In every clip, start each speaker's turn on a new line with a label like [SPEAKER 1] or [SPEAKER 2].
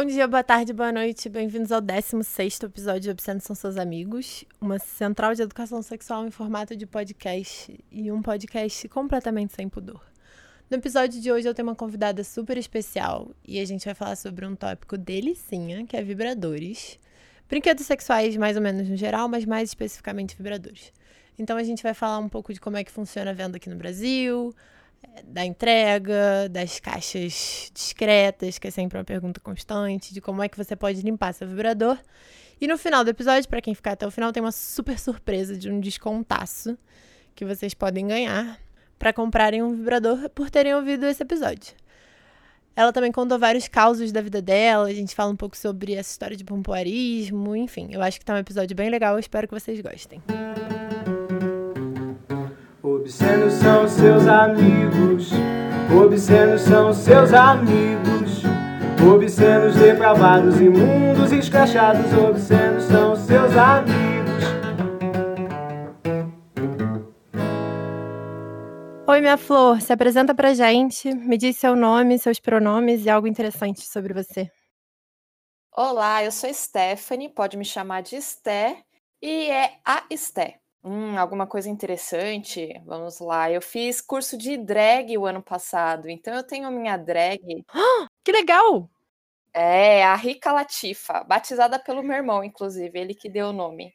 [SPEAKER 1] Bom dia, boa tarde, boa noite. Bem-vindos ao 16 episódio de Obscenos São Seus Amigos, uma central de educação sexual em formato de podcast e um podcast completamente sem pudor. No episódio de hoje eu tenho uma convidada super especial e a gente vai falar sobre um tópico delicinha, que é vibradores. Brinquedos sexuais mais ou menos no geral, mas mais especificamente vibradores. Então a gente vai falar um pouco de como é que funciona a venda aqui no Brasil, da entrega, das caixas discretas, que é sempre uma pergunta constante, de como é que você pode limpar seu vibrador. E no final do episódio, para quem ficar até o final, tem uma super surpresa de um descontaço que vocês podem ganhar para comprarem um vibrador por terem ouvido esse episódio. Ela também contou vários causos da vida dela, a gente fala um pouco sobre essa história de pompoarismo, enfim. Eu acho que tá um episódio bem legal, eu espero que vocês gostem.
[SPEAKER 2] Obscenos são seus amigos, obscenos são seus amigos, obscenos depravados, imundos, escrachados, obscenos são seus amigos.
[SPEAKER 1] Oi, minha flor, se apresenta pra gente, me diz seu nome, seus pronomes e algo interessante sobre você.
[SPEAKER 3] Olá, eu sou Stephanie, pode me chamar de Esté, e é a Esté. Hum, alguma coisa interessante? Vamos lá. Eu fiz curso de drag o ano passado, então eu tenho minha drag.
[SPEAKER 1] Que legal!
[SPEAKER 3] É, a Rica Latifa, batizada pelo meu irmão, inclusive, ele que deu o nome.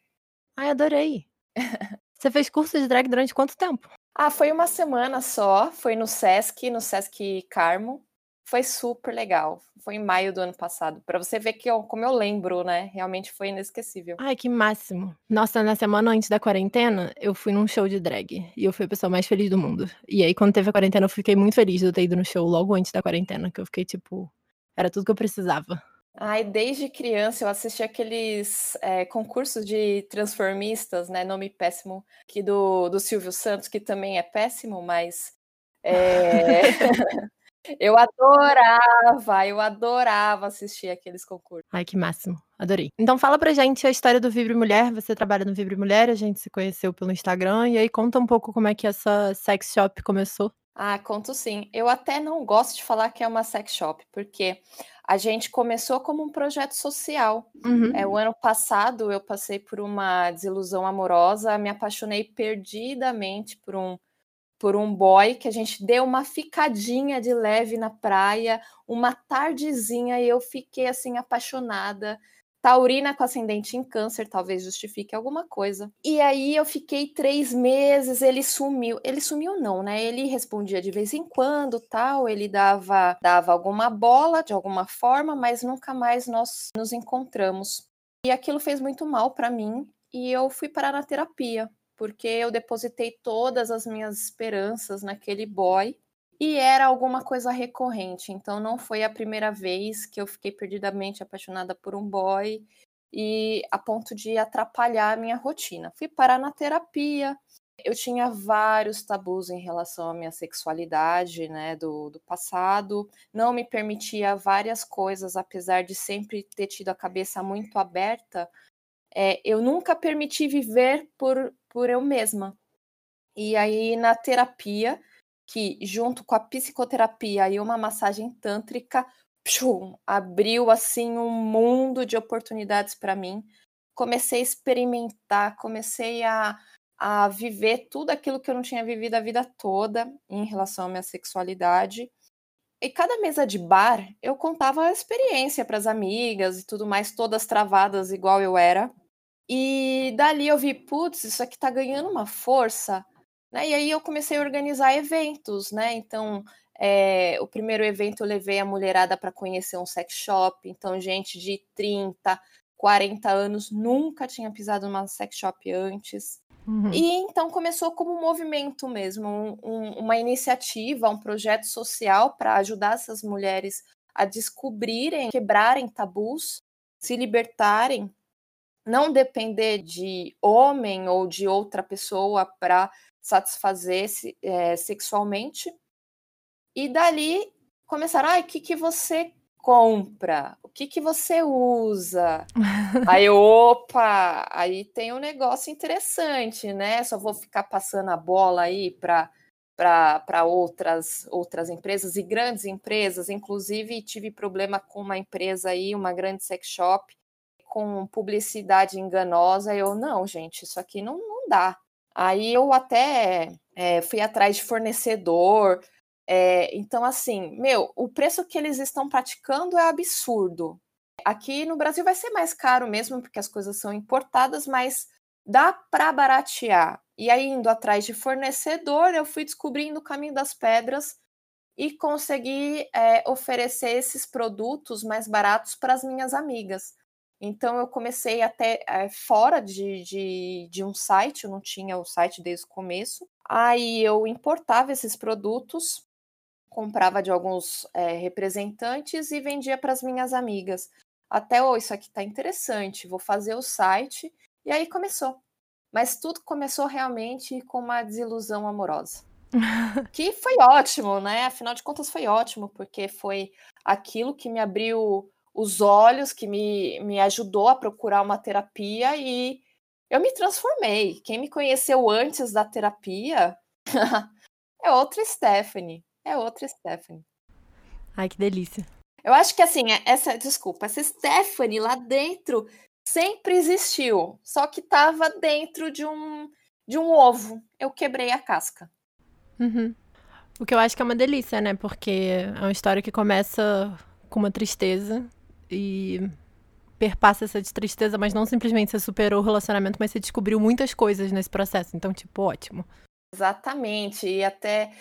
[SPEAKER 1] Ai, adorei. Você fez curso de drag durante quanto tempo?
[SPEAKER 3] Ah, foi uma semana só, foi no Sesc, no Sesc Carmo. Foi super legal. Foi em maio do ano passado. Para você ver que eu, como eu lembro, né? Realmente foi inesquecível.
[SPEAKER 1] Ai, que máximo. Nossa, na semana antes da quarentena, eu fui num show de drag. E eu fui a pessoa mais feliz do mundo. E aí, quando teve a quarentena, eu fiquei muito feliz de eu ter ido no show logo antes da quarentena. Que eu fiquei, tipo, era tudo que eu precisava.
[SPEAKER 3] Ai, desde criança eu assisti aqueles é, concursos de transformistas, né? Nome péssimo, que do, do Silvio Santos, que também é péssimo, mas. É... Eu adorava, eu adorava assistir aqueles concursos.
[SPEAKER 1] Ai, que máximo. Adorei. Então fala pra gente a história do Vibre Mulher. Você trabalha no Vibre Mulher, a gente se conheceu pelo Instagram. E aí conta um pouco como é que essa sex shop começou.
[SPEAKER 3] Ah, conto sim. Eu até não gosto de falar que é uma sex shop, porque a gente começou como um projeto social. Uhum. É, o ano passado eu passei por uma desilusão amorosa, me apaixonei perdidamente por um por um boy que a gente deu uma ficadinha de leve na praia, uma tardezinha e eu fiquei assim apaixonada. Taurina com ascendente em câncer, talvez justifique alguma coisa. E aí eu fiquei três meses, ele sumiu. Ele sumiu não, né? Ele respondia de vez em quando, tal. Ele dava, dava alguma bola de alguma forma, mas nunca mais nós nos encontramos. E aquilo fez muito mal para mim e eu fui parar na terapia porque eu depositei todas as minhas esperanças naquele boy e era alguma coisa recorrente. Então não foi a primeira vez que eu fiquei perdidamente apaixonada por um boy e a ponto de atrapalhar a minha rotina. Fui parar na terapia. Eu tinha vários tabus em relação à minha sexualidade, né, do, do passado. Não me permitia várias coisas, apesar de sempre ter tido a cabeça muito aberta. É, eu nunca permiti viver por por eu mesma. E aí, na terapia, que junto com a psicoterapia e uma massagem tântrica, pshum, abriu assim um mundo de oportunidades para mim. Comecei a experimentar, comecei a, a viver tudo aquilo que eu não tinha vivido a vida toda em relação à minha sexualidade. E cada mesa de bar eu contava a experiência para as amigas e tudo mais, todas travadas igual eu era. E dali eu vi, putz, isso aqui tá ganhando uma força, né? E aí eu comecei a organizar eventos, né? Então, é, o primeiro evento eu levei a mulherada para conhecer um sex shop, então gente de 30, 40 anos nunca tinha pisado numa sex shop antes. Uhum. E então começou como um movimento mesmo, um, um, uma iniciativa, um projeto social para ajudar essas mulheres a descobrirem, quebrarem tabus, se libertarem não depender de homem ou de outra pessoa para satisfazer-se é, sexualmente. E dali começaram, ai, o que, que você compra? O que, que você usa? aí, opa, aí tem um negócio interessante, né? Só vou ficar passando a bola aí para para outras, outras empresas e grandes empresas. Inclusive, tive problema com uma empresa aí, uma grande sex shop, com publicidade enganosa. Eu, não, gente, isso aqui não, não dá. Aí eu até é, fui atrás de fornecedor. É, então, assim, meu, o preço que eles estão praticando é absurdo. Aqui no Brasil vai ser mais caro mesmo, porque as coisas são importadas, mas dá para baratear. E aí, indo atrás de fornecedor, eu fui descobrindo o caminho das pedras e consegui é, oferecer esses produtos mais baratos para as minhas amigas. Então, eu comecei até é, fora de, de, de um site, eu não tinha o site desde o começo. Aí, eu importava esses produtos, comprava de alguns é, representantes e vendia para as minhas amigas. Até, oh, isso aqui está interessante, vou fazer o site. E aí começou. Mas tudo começou realmente com uma desilusão amorosa. que foi ótimo, né? Afinal de contas, foi ótimo, porque foi aquilo que me abriu os olhos, que me, me ajudou a procurar uma terapia e eu me transformei. Quem me conheceu antes da terapia é outra Stephanie. É outra Stephanie.
[SPEAKER 1] Ai, que delícia.
[SPEAKER 3] Eu acho que assim, essa, desculpa, essa Stephanie lá dentro sempre existiu, só que estava dentro de um de um ovo. Eu quebrei a casca.
[SPEAKER 1] Uhum. O que eu acho que é uma delícia, né? Porque é uma história que começa com uma tristeza e perpassa essa tristeza, mas não simplesmente você superou o relacionamento, mas você descobriu muitas coisas nesse processo. Então, tipo, ótimo.
[SPEAKER 3] Exatamente. E até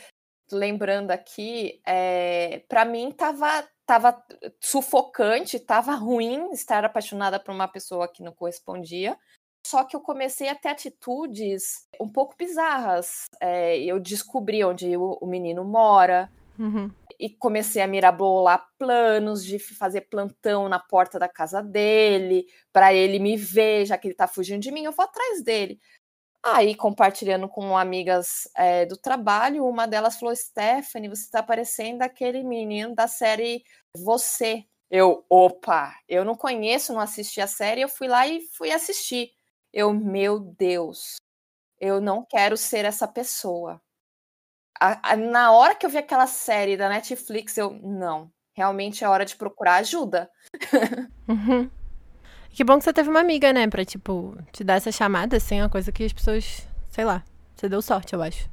[SPEAKER 3] lembrando aqui, é, para mim tava, tava sufocante, tava ruim estar apaixonada por uma pessoa que não correspondia. Só que eu comecei a ter atitudes um pouco bizarras. É, eu descobri onde o, o menino mora.
[SPEAKER 1] Uhum.
[SPEAKER 3] E comecei a mirabolar planos de fazer plantão na porta da casa dele, para ele me ver, já que ele tá fugindo de mim, eu vou atrás dele. Aí, compartilhando com amigas é, do trabalho, uma delas falou: Stephanie, você está parecendo aquele menino da série Você. Eu, opa, eu não conheço, não assisti a série, eu fui lá e fui assistir. Eu, meu Deus, eu não quero ser essa pessoa. A, a, na hora que eu vi aquela série da Netflix, eu, não, realmente é hora de procurar ajuda.
[SPEAKER 1] Uhum. Que bom que você teve uma amiga, né? Pra, tipo, te dar essa chamada, assim, uma coisa que as pessoas, sei lá, você deu sorte, eu acho.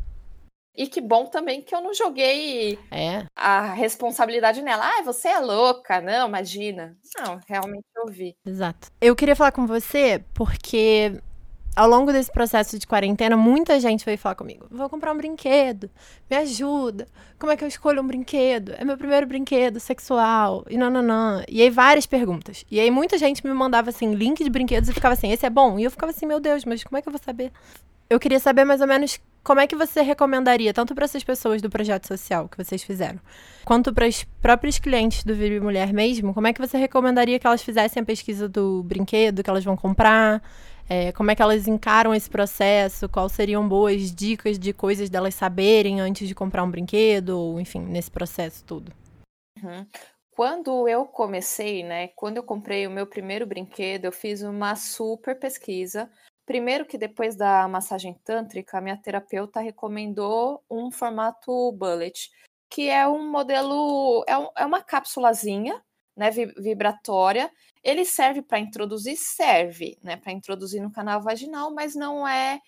[SPEAKER 3] E que bom também que eu não joguei
[SPEAKER 1] é.
[SPEAKER 3] a responsabilidade nela. Ah, você é louca. Não, imagina. Não, realmente eu vi.
[SPEAKER 1] Exato. Eu queria falar com você porque ao longo desse processo de quarentena, muita gente veio falar comigo: vou comprar um brinquedo, me ajuda. Como é que eu escolho um brinquedo? É meu primeiro brinquedo sexual. E nananã. E aí, várias perguntas. E aí, muita gente me mandava assim, link de brinquedos e ficava assim: esse é bom? E eu ficava assim: meu Deus, mas como é que eu vou saber? Eu queria saber mais ou menos como é que você recomendaria, tanto para essas pessoas do projeto social que vocês fizeram, quanto para os próprios clientes do Vive Mulher mesmo, como é que você recomendaria que elas fizessem a pesquisa do brinquedo que elas vão comprar? É, como é que elas encaram esse processo? Quais seriam boas dicas de coisas delas saberem antes de comprar um brinquedo? Ou, enfim, nesse processo todo.
[SPEAKER 3] Uhum. Quando eu comecei, né? Quando eu comprei o meu primeiro brinquedo, eu fiz uma super pesquisa. Primeiro que depois da massagem tântrica, a minha terapeuta recomendou um formato bullet, que é um modelo, é, um, é uma cápsulazinha, né, vibratória, ele serve para introduzir, serve, né, para introduzir no canal vaginal, mas não é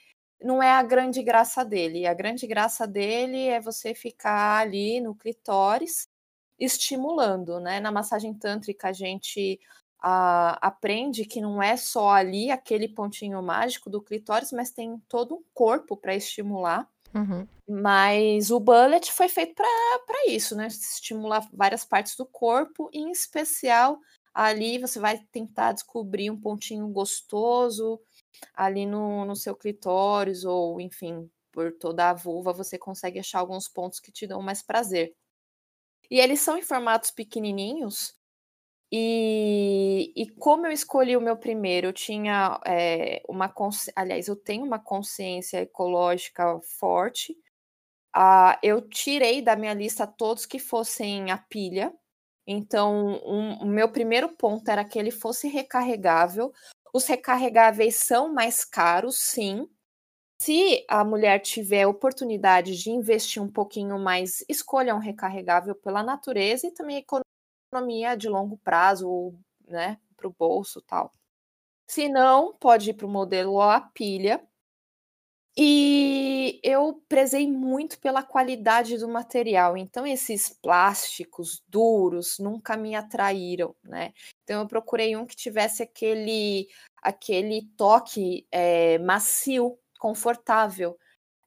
[SPEAKER 3] não é a grande graça dele. A grande graça dele é você ficar ali no clitóris estimulando, né? Na massagem tântrica a gente a, aprende que não é só ali aquele pontinho mágico do clitóris, mas tem todo um corpo para estimular.
[SPEAKER 1] Uhum.
[SPEAKER 3] Mas o bullet foi feito para isso, né? Estimular várias partes do corpo, em especial ali você vai tentar descobrir um pontinho gostoso ali no, no seu clitóris, ou enfim, por toda a vulva, você consegue achar alguns pontos que te dão mais prazer. E eles são em formatos pequenininhos. E, e como eu escolhi o meu primeiro, eu tinha é, uma aliás, eu tenho uma consciência ecológica forte. Uh, eu tirei da minha lista todos que fossem a pilha, então, um, o meu primeiro ponto era que ele fosse recarregável. Os recarregáveis são mais caros, sim. Se a mulher tiver oportunidade de investir um pouquinho mais, escolha um recarregável pela natureza e também economia de longo prazo, né, para o bolso tal. Se não, pode ir para o modelo a pilha. E eu prezei muito pela qualidade do material. Então, esses plásticos duros nunca me atraíram, né? Então, eu procurei um que tivesse aquele, aquele toque é, macio confortável.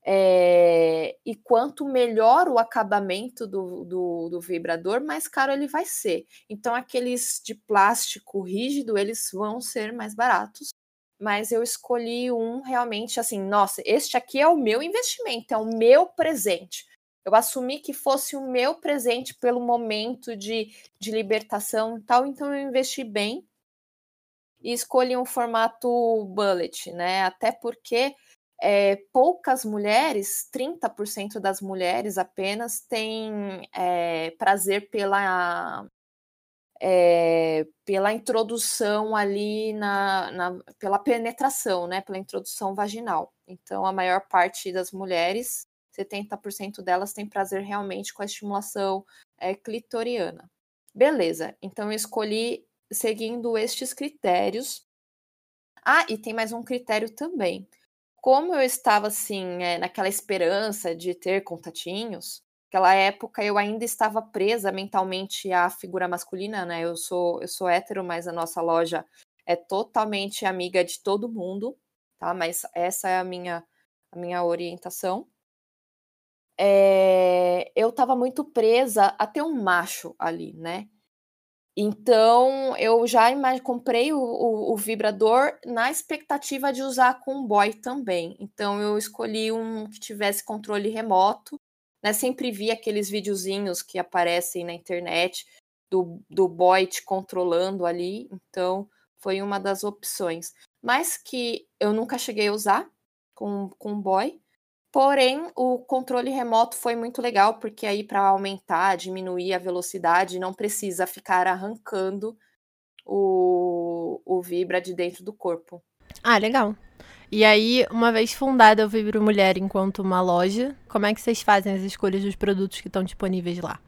[SPEAKER 3] É, e quanto melhor o acabamento do, do, do, vibrador, mais caro ele vai ser. Então, aqueles de plástico rígido, eles vão ser mais baratos. Mas eu escolhi um realmente assim, nossa, este aqui é o meu investimento, é o meu presente. Eu assumi que fosse o meu presente pelo momento de, de libertação e tal, então eu investi bem e escolhi um formato bullet, né? Até porque é, poucas mulheres, 30% das mulheres apenas, têm é, prazer pela, é, pela introdução ali na, na, pela penetração, né, pela introdução vaginal. Então, a maior parte das mulheres, 70% delas têm prazer realmente com a estimulação é, clitoriana. Beleza, então eu escolhi seguindo estes critérios. Ah, e tem mais um critério também como eu estava assim, é, naquela esperança de ter contatinhos, naquela época eu ainda estava presa mentalmente à figura masculina, né? Eu sou eu sou hétero, mas a nossa loja é totalmente amiga de todo mundo, tá? Mas essa é a minha a minha orientação. É, eu estava muito presa a ter um macho ali, né? Então, eu já comprei o, o, o, vibrador na expectativa de usar com o boy também. Então, eu escolhi um que tivesse controle remoto. Né? Sempre vi aqueles videozinhos que aparecem na internet do, do boy te controlando ali. Então, foi uma das opções. Mas que eu nunca cheguei a usar com, com boy. Porém, o controle remoto foi muito legal, porque aí para aumentar, diminuir a velocidade, não precisa ficar arrancando o, o Vibra de dentro do corpo.
[SPEAKER 1] Ah, legal. E aí, uma vez fundada o Vibro Mulher enquanto uma loja, como é que vocês fazem as escolhas dos produtos que estão disponíveis lá?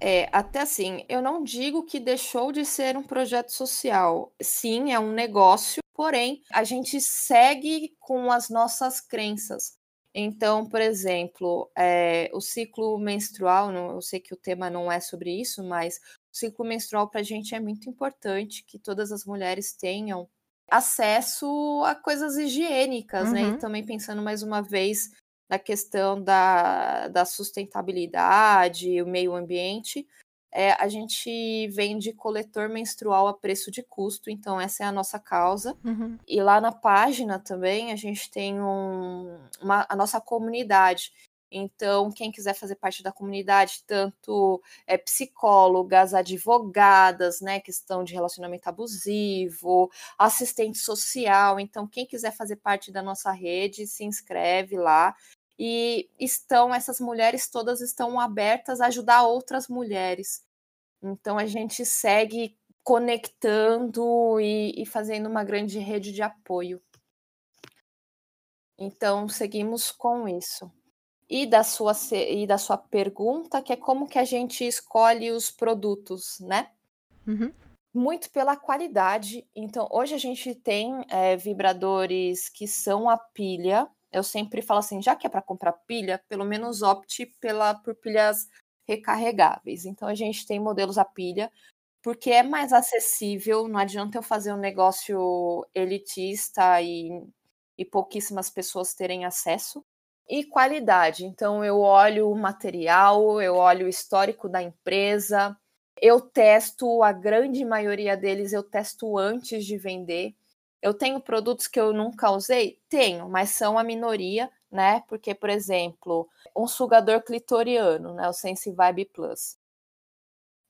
[SPEAKER 3] É, até assim, eu não digo que deixou de ser um projeto social. Sim, é um negócio, porém, a gente segue com as nossas crenças. Então, por exemplo, é, o ciclo menstrual, não, eu sei que o tema não é sobre isso, mas o ciclo menstrual para a gente é muito importante que todas as mulheres tenham acesso a coisas higiênicas, uhum. né? E uhum. também pensando mais uma vez na questão da, da sustentabilidade, o meio ambiente, é, a gente vende coletor menstrual a preço de custo, então essa é a nossa causa. Uhum. E lá na página também a gente tem um, uma, a nossa comunidade. Então, quem quiser fazer parte da comunidade, tanto é, psicólogas, advogadas, né, questão de relacionamento abusivo, assistente social. Então, quem quiser fazer parte da nossa rede, se inscreve lá e estão essas mulheres todas estão abertas a ajudar outras mulheres. Então a gente segue conectando e, e fazendo uma grande rede de apoio. Então seguimos com isso. E da sua e da sua pergunta, que é como que a gente escolhe os produtos, né? Uhum. Muito pela qualidade. Então, hoje a gente tem é, vibradores que são a pilha, eu sempre falo assim, já que é para comprar pilha, pelo menos opte pela, por pilhas recarregáveis. Então a gente tem modelos a pilha, porque é mais acessível, não adianta eu fazer um negócio elitista e, e pouquíssimas pessoas terem acesso. E qualidade, então eu olho o material, eu olho o histórico da empresa, eu testo, a grande maioria deles eu testo antes de vender. Eu tenho produtos que eu nunca usei? Tenho, mas são a minoria, né? Porque, por exemplo, um sugador clitoriano, né? O Sense Vibe Plus.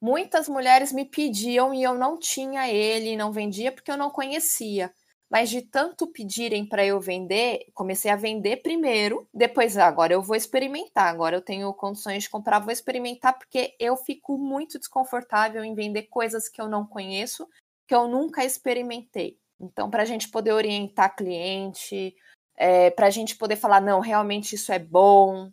[SPEAKER 3] Muitas mulheres me pediam e eu não tinha ele, não vendia porque eu não conhecia. Mas de tanto pedirem para eu vender, comecei a vender primeiro, depois ah, agora eu vou experimentar. Agora eu tenho condições de comprar, vou experimentar porque eu fico muito desconfortável em vender coisas que eu não conheço, que eu nunca experimentei. Então, para a gente poder orientar cliente, é, para a gente poder falar, não, realmente isso é bom.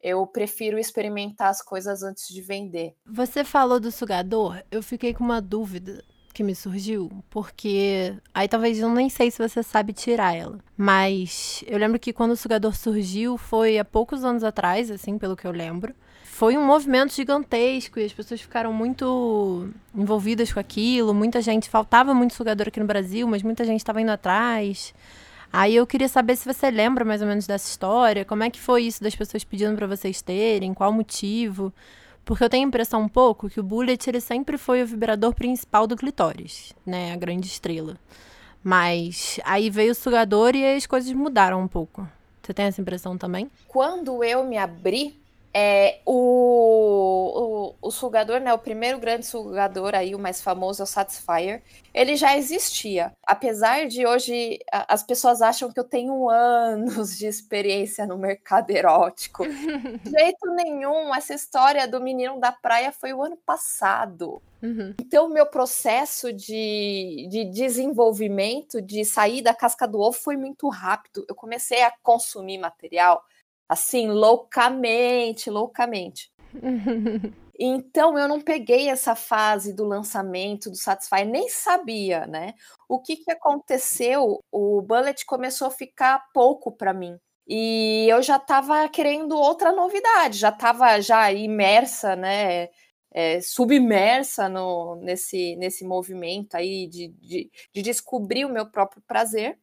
[SPEAKER 3] Eu prefiro experimentar as coisas antes de vender.
[SPEAKER 1] Você falou do sugador, eu fiquei com uma dúvida que me surgiu, porque aí talvez eu nem sei se você sabe tirar ela, mas eu lembro que quando o sugador surgiu foi há poucos anos atrás, assim, pelo que eu lembro. Foi um movimento gigantesco e as pessoas ficaram muito envolvidas com aquilo, muita gente faltava muito sugador aqui no Brasil, mas muita gente estava indo atrás. Aí eu queria saber se você lembra mais ou menos dessa história, como é que foi isso das pessoas pedindo para vocês terem, qual o motivo? Porque eu tenho a impressão um pouco que o Bullet ele sempre foi o vibrador principal do clitóris, né? A grande estrela. Mas aí veio o sugador e as coisas mudaram um pouco. Você tem essa impressão também?
[SPEAKER 3] Quando eu me abri é, o, o, o, sugador, né, o primeiro grande sugador aí, o mais famoso é o Satisfyer, ele já existia. Apesar de hoje as pessoas acham que eu tenho anos de experiência no mercado erótico. de jeito nenhum, essa história do menino da praia foi o ano passado. Uhum. Então, o meu processo de, de desenvolvimento, de sair da casca do ovo, foi muito rápido. Eu comecei a consumir material assim, loucamente, loucamente. Então eu não peguei essa fase do lançamento do Satisfy, nem sabia, né? O que, que aconteceu? O Bullet começou a ficar pouco para mim. E eu já estava querendo outra novidade, já estava já imersa, né? É, submersa no, nesse, nesse movimento aí de, de, de descobrir o meu próprio prazer.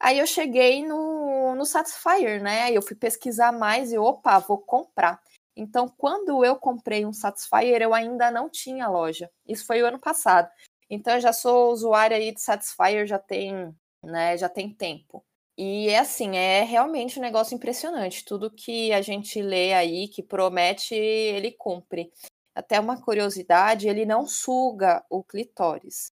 [SPEAKER 3] Aí eu cheguei no, no Satisfyer, né? Eu fui pesquisar mais e, opa, vou comprar. Então, quando eu comprei um Satisfyer, eu ainda não tinha loja. Isso foi o ano passado. Então, eu já sou usuária aí de Satisfyer, já tem, né, já tem tempo. E é assim, é realmente um negócio impressionante. Tudo que a gente lê aí, que promete, ele cumpre. Até uma curiosidade, ele não suga o clitóris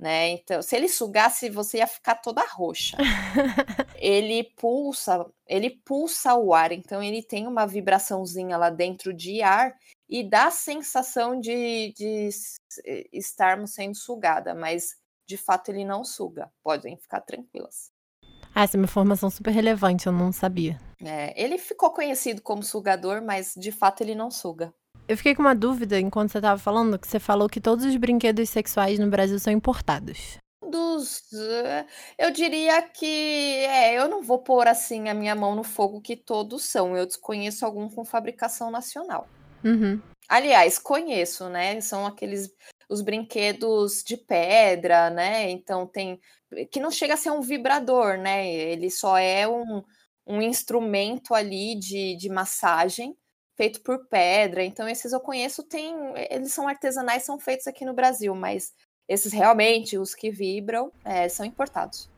[SPEAKER 3] né? Então, se ele sugasse, você ia ficar toda roxa. ele pulsa, ele pulsa o ar, então ele tem uma vibraçãozinha lá dentro de ar e dá a sensação de, de estarmos sendo sugada, mas de fato ele não suga. Podem ficar tranquilas.
[SPEAKER 1] Ah, essa é uma informação super relevante, eu não sabia.
[SPEAKER 3] É, ele ficou conhecido como sugador, mas de fato ele não suga.
[SPEAKER 1] Eu fiquei com uma dúvida enquanto você estava falando, que você falou que todos os brinquedos sexuais no Brasil são importados.
[SPEAKER 3] Dos, eh, eu diria que é, eu não vou pôr assim a minha mão no fogo que todos são. Eu desconheço algum com fabricação nacional.
[SPEAKER 1] Uhum.
[SPEAKER 3] Aliás, conheço, né? São aqueles os brinquedos de pedra, né? Então tem que não chega a ser um vibrador, né? Ele só é um, um instrumento ali de, de massagem feito por pedra. Então, esses eu conheço, tem, eles são artesanais, são feitos aqui no Brasil, mas esses realmente, os que vibram, é, são importados.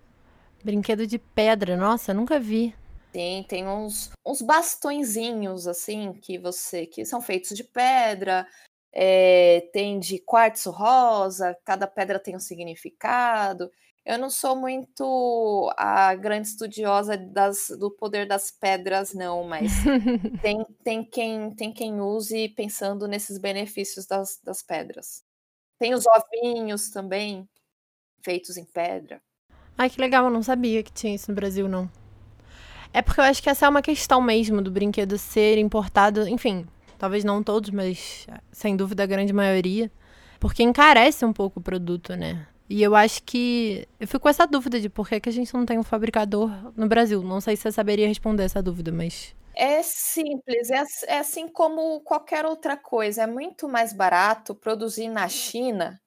[SPEAKER 1] Brinquedo de pedra, nossa, nunca vi.
[SPEAKER 3] Sim, tem uns, uns bastõezinhos, assim, que você. que são feitos de pedra, é, tem de quartzo rosa, cada pedra tem um significado. Eu não sou muito a grande estudiosa das, do poder das pedras, não, mas tem, tem, quem, tem quem use pensando nesses benefícios das, das pedras. Tem os ovinhos também, feitos em pedra.
[SPEAKER 1] Ai, que legal, eu não sabia que tinha isso no Brasil, não. É porque eu acho que essa é uma questão mesmo do brinquedo ser importado, enfim, talvez não todos, mas sem dúvida a grande maioria, porque encarece um pouco o produto, né? E eu acho que. Eu fico com essa dúvida de por que, que a gente não tem um fabricador no Brasil. Não sei se você saberia responder essa dúvida, mas.
[SPEAKER 3] É simples, é, é assim como qualquer outra coisa. É muito mais barato produzir na China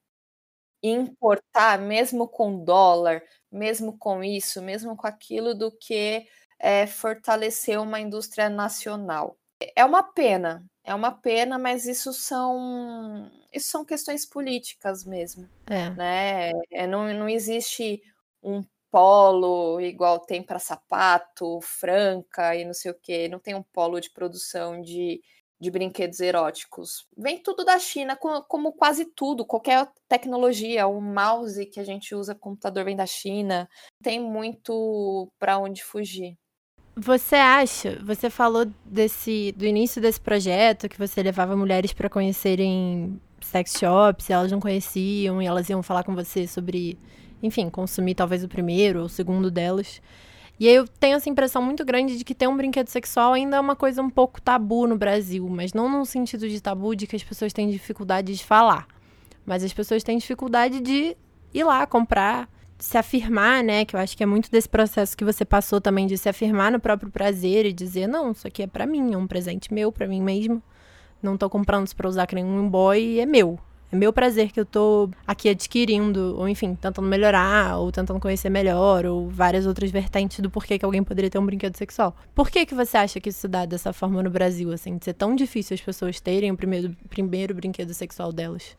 [SPEAKER 3] e importar, mesmo com dólar, mesmo com isso, mesmo com aquilo, do que é, fortalecer uma indústria nacional. É uma pena, é uma pena, mas isso são isso são questões políticas mesmo.
[SPEAKER 1] É.
[SPEAKER 3] Né? É, não, não existe um polo igual tem para sapato, franca e não sei o que. Não tem um polo de produção de, de brinquedos eróticos. Vem tudo da China, como, como quase tudo, qualquer tecnologia. O mouse que a gente usa, computador vem da China. Tem muito para onde fugir.
[SPEAKER 1] Você acha, você falou desse do início desse projeto que você levava mulheres para conhecerem sex shops, elas não conheciam e elas iam falar com você sobre, enfim, consumir talvez o primeiro ou o segundo delas. E aí eu tenho essa impressão muito grande de que ter um brinquedo sexual ainda é uma coisa um pouco tabu no Brasil, mas não no sentido de tabu de que as pessoas têm dificuldade de falar, mas as pessoas têm dificuldade de ir lá comprar, se afirmar, né? Que eu acho que é muito desse processo que você passou também de se afirmar no próprio prazer e dizer, não, isso aqui é para mim, é um presente meu, para mim mesmo. Não tô comprando isso pra usar que nenhum boy, é meu. É meu prazer que eu tô aqui adquirindo, ou enfim, tentando melhorar, ou tentando conhecer melhor, ou várias outras vertentes do porquê que alguém poderia ter um brinquedo sexual. Por que que você acha que isso dá dessa forma no Brasil, assim, de ser tão difícil as pessoas terem o primeiro, primeiro brinquedo sexual delas?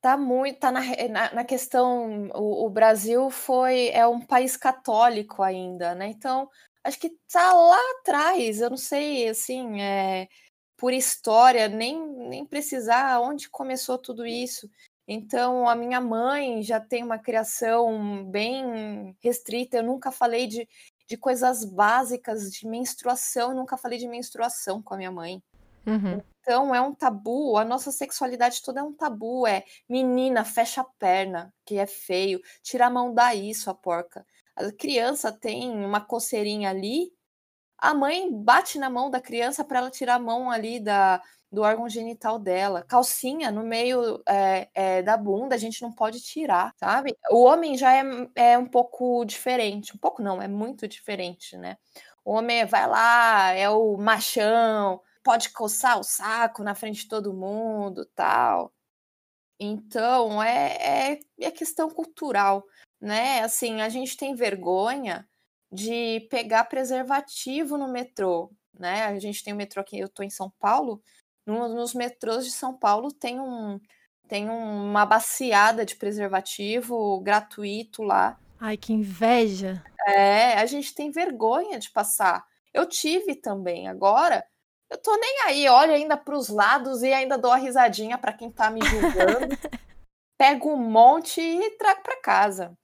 [SPEAKER 3] Tá muito, tá na, na, na questão, o, o, Brasil foi, é um país católico ainda, né? Então, acho que tá lá atrás, eu não sei, assim, é, por história, nem, nem precisar onde começou tudo isso. Então, a minha mãe já tem uma criação bem restrita, eu nunca falei de, de coisas básicas, de menstruação, eu nunca falei de menstruação com a minha mãe.
[SPEAKER 1] Uhum.
[SPEAKER 3] Então é um tabu, a nossa sexualidade toda é um tabu. É menina, fecha a perna, que é feio, tira a mão daí, sua porca. A criança tem uma coceirinha ali, a mãe bate na mão da criança para ela tirar a mão ali da, do órgão genital dela. Calcinha no meio é, é, da bunda, a gente não pode tirar, sabe? O homem já é, é um pouco diferente. Um pouco não, é muito diferente, né? O homem vai lá, é o machão, pode coçar o saco na frente de todo mundo, tal. Então, é, é, é questão cultural, né? Assim, a gente tem vergonha de pegar preservativo no metrô, né? A gente tem o metrô aqui, eu tô em São Paulo, no, nos metrôs de São Paulo tem um tem uma baciada de preservativo gratuito lá.
[SPEAKER 1] Ai, que inveja!
[SPEAKER 3] É, a gente tem vergonha de passar. Eu tive também. Agora, eu tô nem aí, olho ainda para os lados e ainda dou a risadinha para quem tá me julgando. Pego um monte e trago para casa.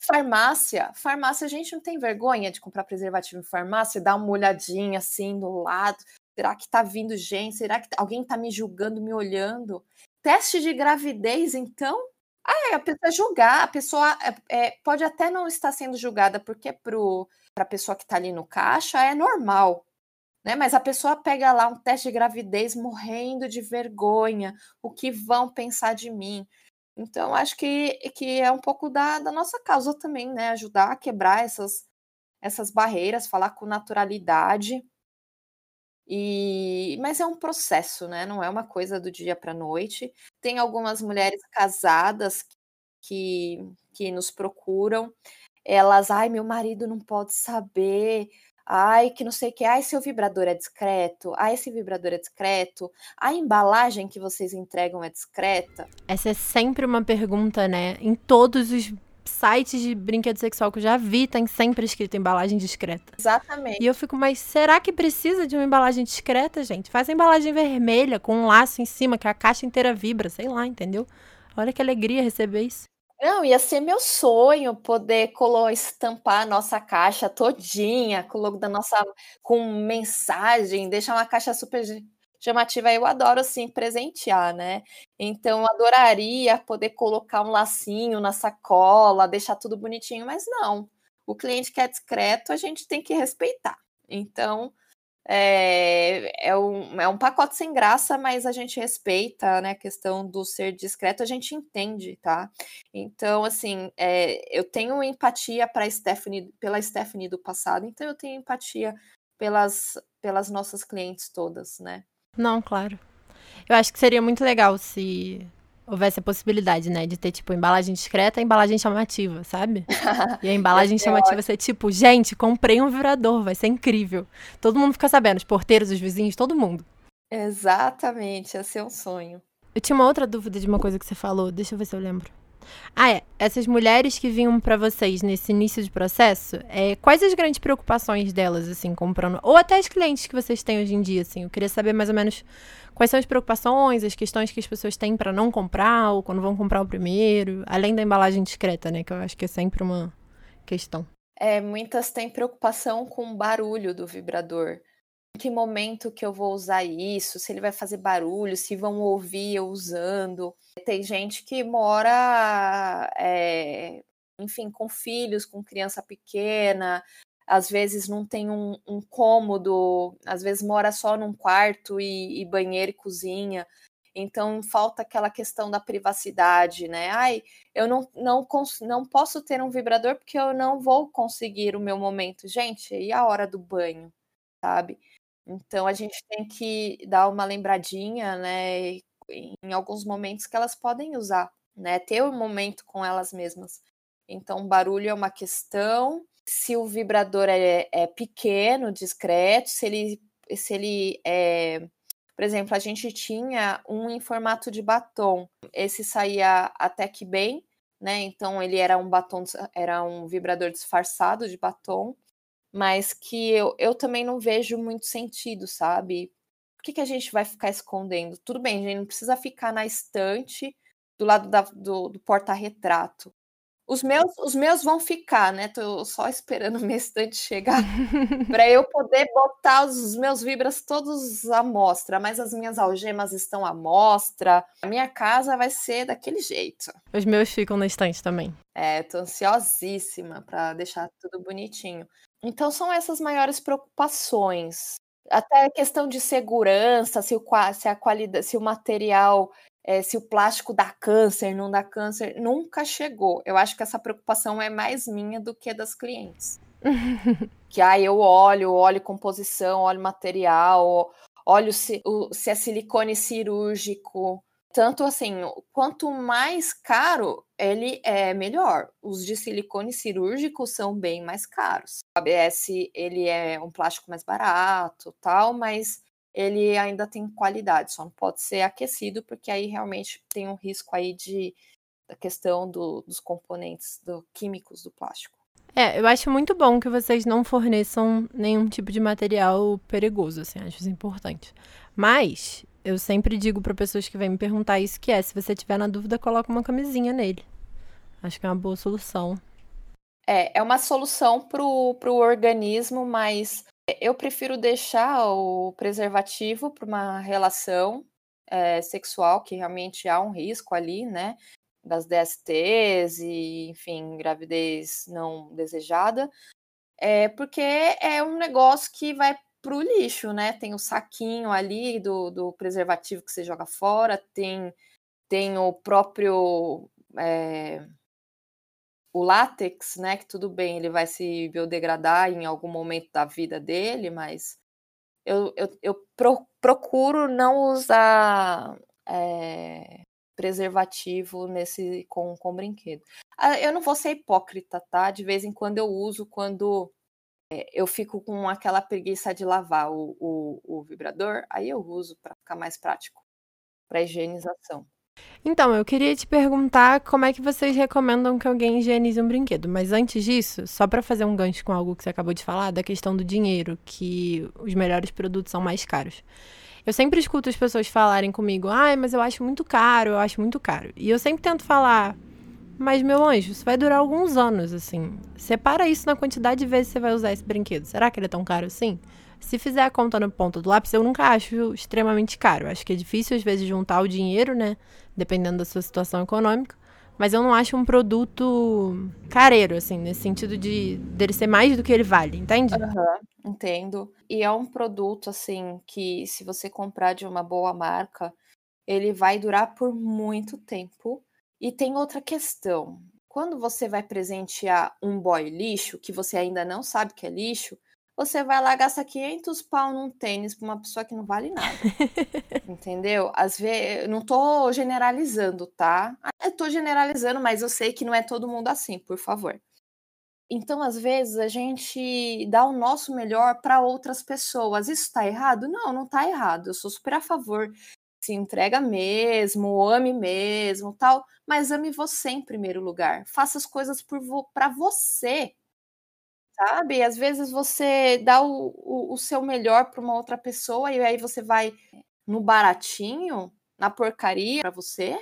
[SPEAKER 3] Farmácia, farmácia, a gente não tem vergonha de comprar preservativo em farmácia, dar uma olhadinha assim do lado. Será que tá vindo gente? Será que alguém tá me julgando, me olhando? Teste de gravidez, então? Ah, a pessoa julgar, a pessoa é, é, pode até não estar sendo julgada, porque para a pessoa que está ali no caixa é normal né? Mas a pessoa pega lá um teste de gravidez morrendo de vergonha, o que vão pensar de mim. Então, acho que, que é um pouco da, da nossa causa também, né? Ajudar a quebrar essas, essas barreiras, falar com naturalidade. E, mas é um processo, né? Não é uma coisa do dia para noite. Tem algumas mulheres casadas que, que nos procuram. Elas, ai, meu marido não pode saber Ai, que não sei o que. Ai, seu vibrador é discreto. Ai, esse vibrador é discreto. A embalagem que vocês entregam é discreta?
[SPEAKER 1] Essa é sempre uma pergunta, né? Em todos os sites de brinquedo sexual que eu já vi, tem sempre escrito embalagem discreta.
[SPEAKER 3] Exatamente.
[SPEAKER 1] E eu fico, mas será que precisa de uma embalagem discreta, gente? Faz a embalagem vermelha com um laço em cima que a caixa inteira vibra, sei lá, entendeu? Olha que alegria receber isso.
[SPEAKER 3] Não, ia ser meu sonho poder colo estampar a nossa caixa todinha, com o logo da nossa com mensagem, deixar uma caixa super chamativa. Eu adoro assim presentear, né? Então adoraria poder colocar um lacinho na sacola, deixar tudo bonitinho, mas não. O cliente que é discreto, a gente tem que respeitar. Então, é, é, um, é um pacote sem graça, mas a gente respeita, né, a questão do ser discreto, a gente entende, tá? Então, assim, é, eu tenho empatia para Stephanie, pela Stephanie do passado, então eu tenho empatia pelas, pelas nossas clientes todas, né?
[SPEAKER 1] Não, claro. Eu acho que seria muito legal se houvesse a possibilidade, né, de ter, tipo, embalagem discreta e embalagem chamativa, sabe? E a embalagem chamativa ser tipo, gente, comprei um vibrador, vai ser incrível. Todo mundo fica sabendo, os porteiros, os vizinhos, todo mundo.
[SPEAKER 3] Exatamente, esse é um sonho.
[SPEAKER 1] Eu tinha uma outra dúvida de uma coisa que você falou, deixa eu ver se eu lembro. Ah, é. Essas mulheres que vinham para vocês nesse início de processo, é, quais as grandes preocupações delas, assim, comprando? Ou até as clientes que vocês têm hoje em dia, assim? Eu queria saber mais ou menos quais são as preocupações, as questões que as pessoas têm para não comprar ou quando vão comprar o primeiro, além da embalagem discreta, né? Que eu acho que é sempre uma questão.
[SPEAKER 3] É, muitas têm preocupação com o barulho do vibrador que momento que eu vou usar isso, se ele vai fazer barulho, se vão ouvir eu usando. Tem gente que mora, é, enfim, com filhos, com criança pequena, às vezes não tem um, um cômodo, às vezes mora só num quarto e, e banheiro e cozinha. Então falta aquela questão da privacidade, né? Ai, eu não, não, não posso ter um vibrador porque eu não vou conseguir o meu momento. Gente, e a hora do banho, sabe? Então a gente tem que dar uma lembradinha, né? Em alguns momentos que elas podem usar, né? Ter um momento com elas mesmas. Então, barulho é uma questão. Se o vibrador é, é pequeno, discreto, se ele, se ele é por exemplo, a gente tinha um em formato de batom. Esse saía até que bem, né? Então ele era um batom, era um vibrador disfarçado de batom, mas que eu, eu também não vejo muito sentido, sabe? Por que, que a gente vai ficar escondendo? Tudo bem, a gente não precisa ficar na estante do lado da, do, do porta-retrato. Os meus, os meus vão ficar, né? Tô só esperando o meu estante chegar para eu poder botar os meus vibras todos à mostra, mas as minhas algemas estão à mostra. A minha casa vai ser daquele jeito.
[SPEAKER 1] Os meus ficam na estante também.
[SPEAKER 3] É, tô ansiosíssima para deixar tudo bonitinho. Então são essas maiores preocupações. Até a questão de segurança, se o, se a qualidade, se o material é, se o plástico dá câncer, não dá câncer, nunca chegou. Eu acho que essa preocupação é mais minha do que das clientes. que aí eu olho, olho composição, olho material, olho se, o, se é silicone cirúrgico. Tanto assim, quanto mais caro, ele é melhor. Os de silicone cirúrgico são bem mais caros. O ABS, ele é um plástico mais barato, tal, mas ele ainda tem qualidade, só não pode ser aquecido, porque aí realmente tem um risco aí de da questão do, dos componentes do, químicos do plástico.
[SPEAKER 1] É, eu acho muito bom que vocês não forneçam nenhum tipo de material perigoso, assim, acho isso importante. Mas eu sempre digo para pessoas que vêm me perguntar isso que é, se você tiver na dúvida, coloca uma camisinha nele. Acho que é uma boa solução.
[SPEAKER 3] É, é uma solução pro, pro organismo, mas eu prefiro deixar o preservativo para uma relação é, sexual, que realmente há um risco ali, né? Das DSTs e, enfim, gravidez não desejada, é, porque é um negócio que vai para o lixo, né? Tem o saquinho ali do, do preservativo que você joga fora, tem, tem o próprio. É, o látex, né, que tudo bem, ele vai se biodegradar em algum momento da vida dele, mas eu, eu, eu pro, procuro não usar é, preservativo nesse com, com brinquedo. Ah, eu não vou ser hipócrita, tá? De vez em quando eu uso quando eu fico com aquela preguiça de lavar o, o, o vibrador, aí eu uso para ficar mais prático para higienização.
[SPEAKER 1] Então, eu queria te perguntar como é que vocês recomendam que alguém higienize um brinquedo. Mas antes disso, só para fazer um gancho com algo que você acabou de falar, da questão do dinheiro, que os melhores produtos são mais caros. Eu sempre escuto as pessoas falarem comigo, ai, mas eu acho muito caro, eu acho muito caro. E eu sempre tento falar, mas meu anjo, isso vai durar alguns anos, assim. Separa isso na quantidade de vezes que você vai usar esse brinquedo. Será que ele é tão caro assim? Se fizer a conta no ponto do lápis, eu nunca acho extremamente caro. Acho que é difícil, às vezes, juntar o dinheiro, né? Dependendo da sua situação econômica. Mas eu não acho um produto careiro, assim, nesse sentido de dele ser mais do que ele vale, entende?
[SPEAKER 3] Uhum, entendo. E é um produto, assim, que se você comprar de uma boa marca, ele vai durar por muito tempo. E tem outra questão. Quando você vai presentear um boy lixo, que você ainda não sabe que é lixo, você vai lá gastar 500 pau num tênis pra uma pessoa que não vale nada. Entendeu? Às vezes, não tô generalizando, tá? Eu tô generalizando, mas eu sei que não é todo mundo assim, por favor. Então, às vezes, a gente dá o nosso melhor para outras pessoas. Isso tá errado? Não, não tá errado. Eu sou super a favor. Se entrega mesmo, ame mesmo, tal, mas ame você em primeiro lugar. Faça as coisas para você, sabe? Às vezes você dá o, o, o seu melhor para uma outra pessoa e aí você vai no baratinho, na porcaria para você.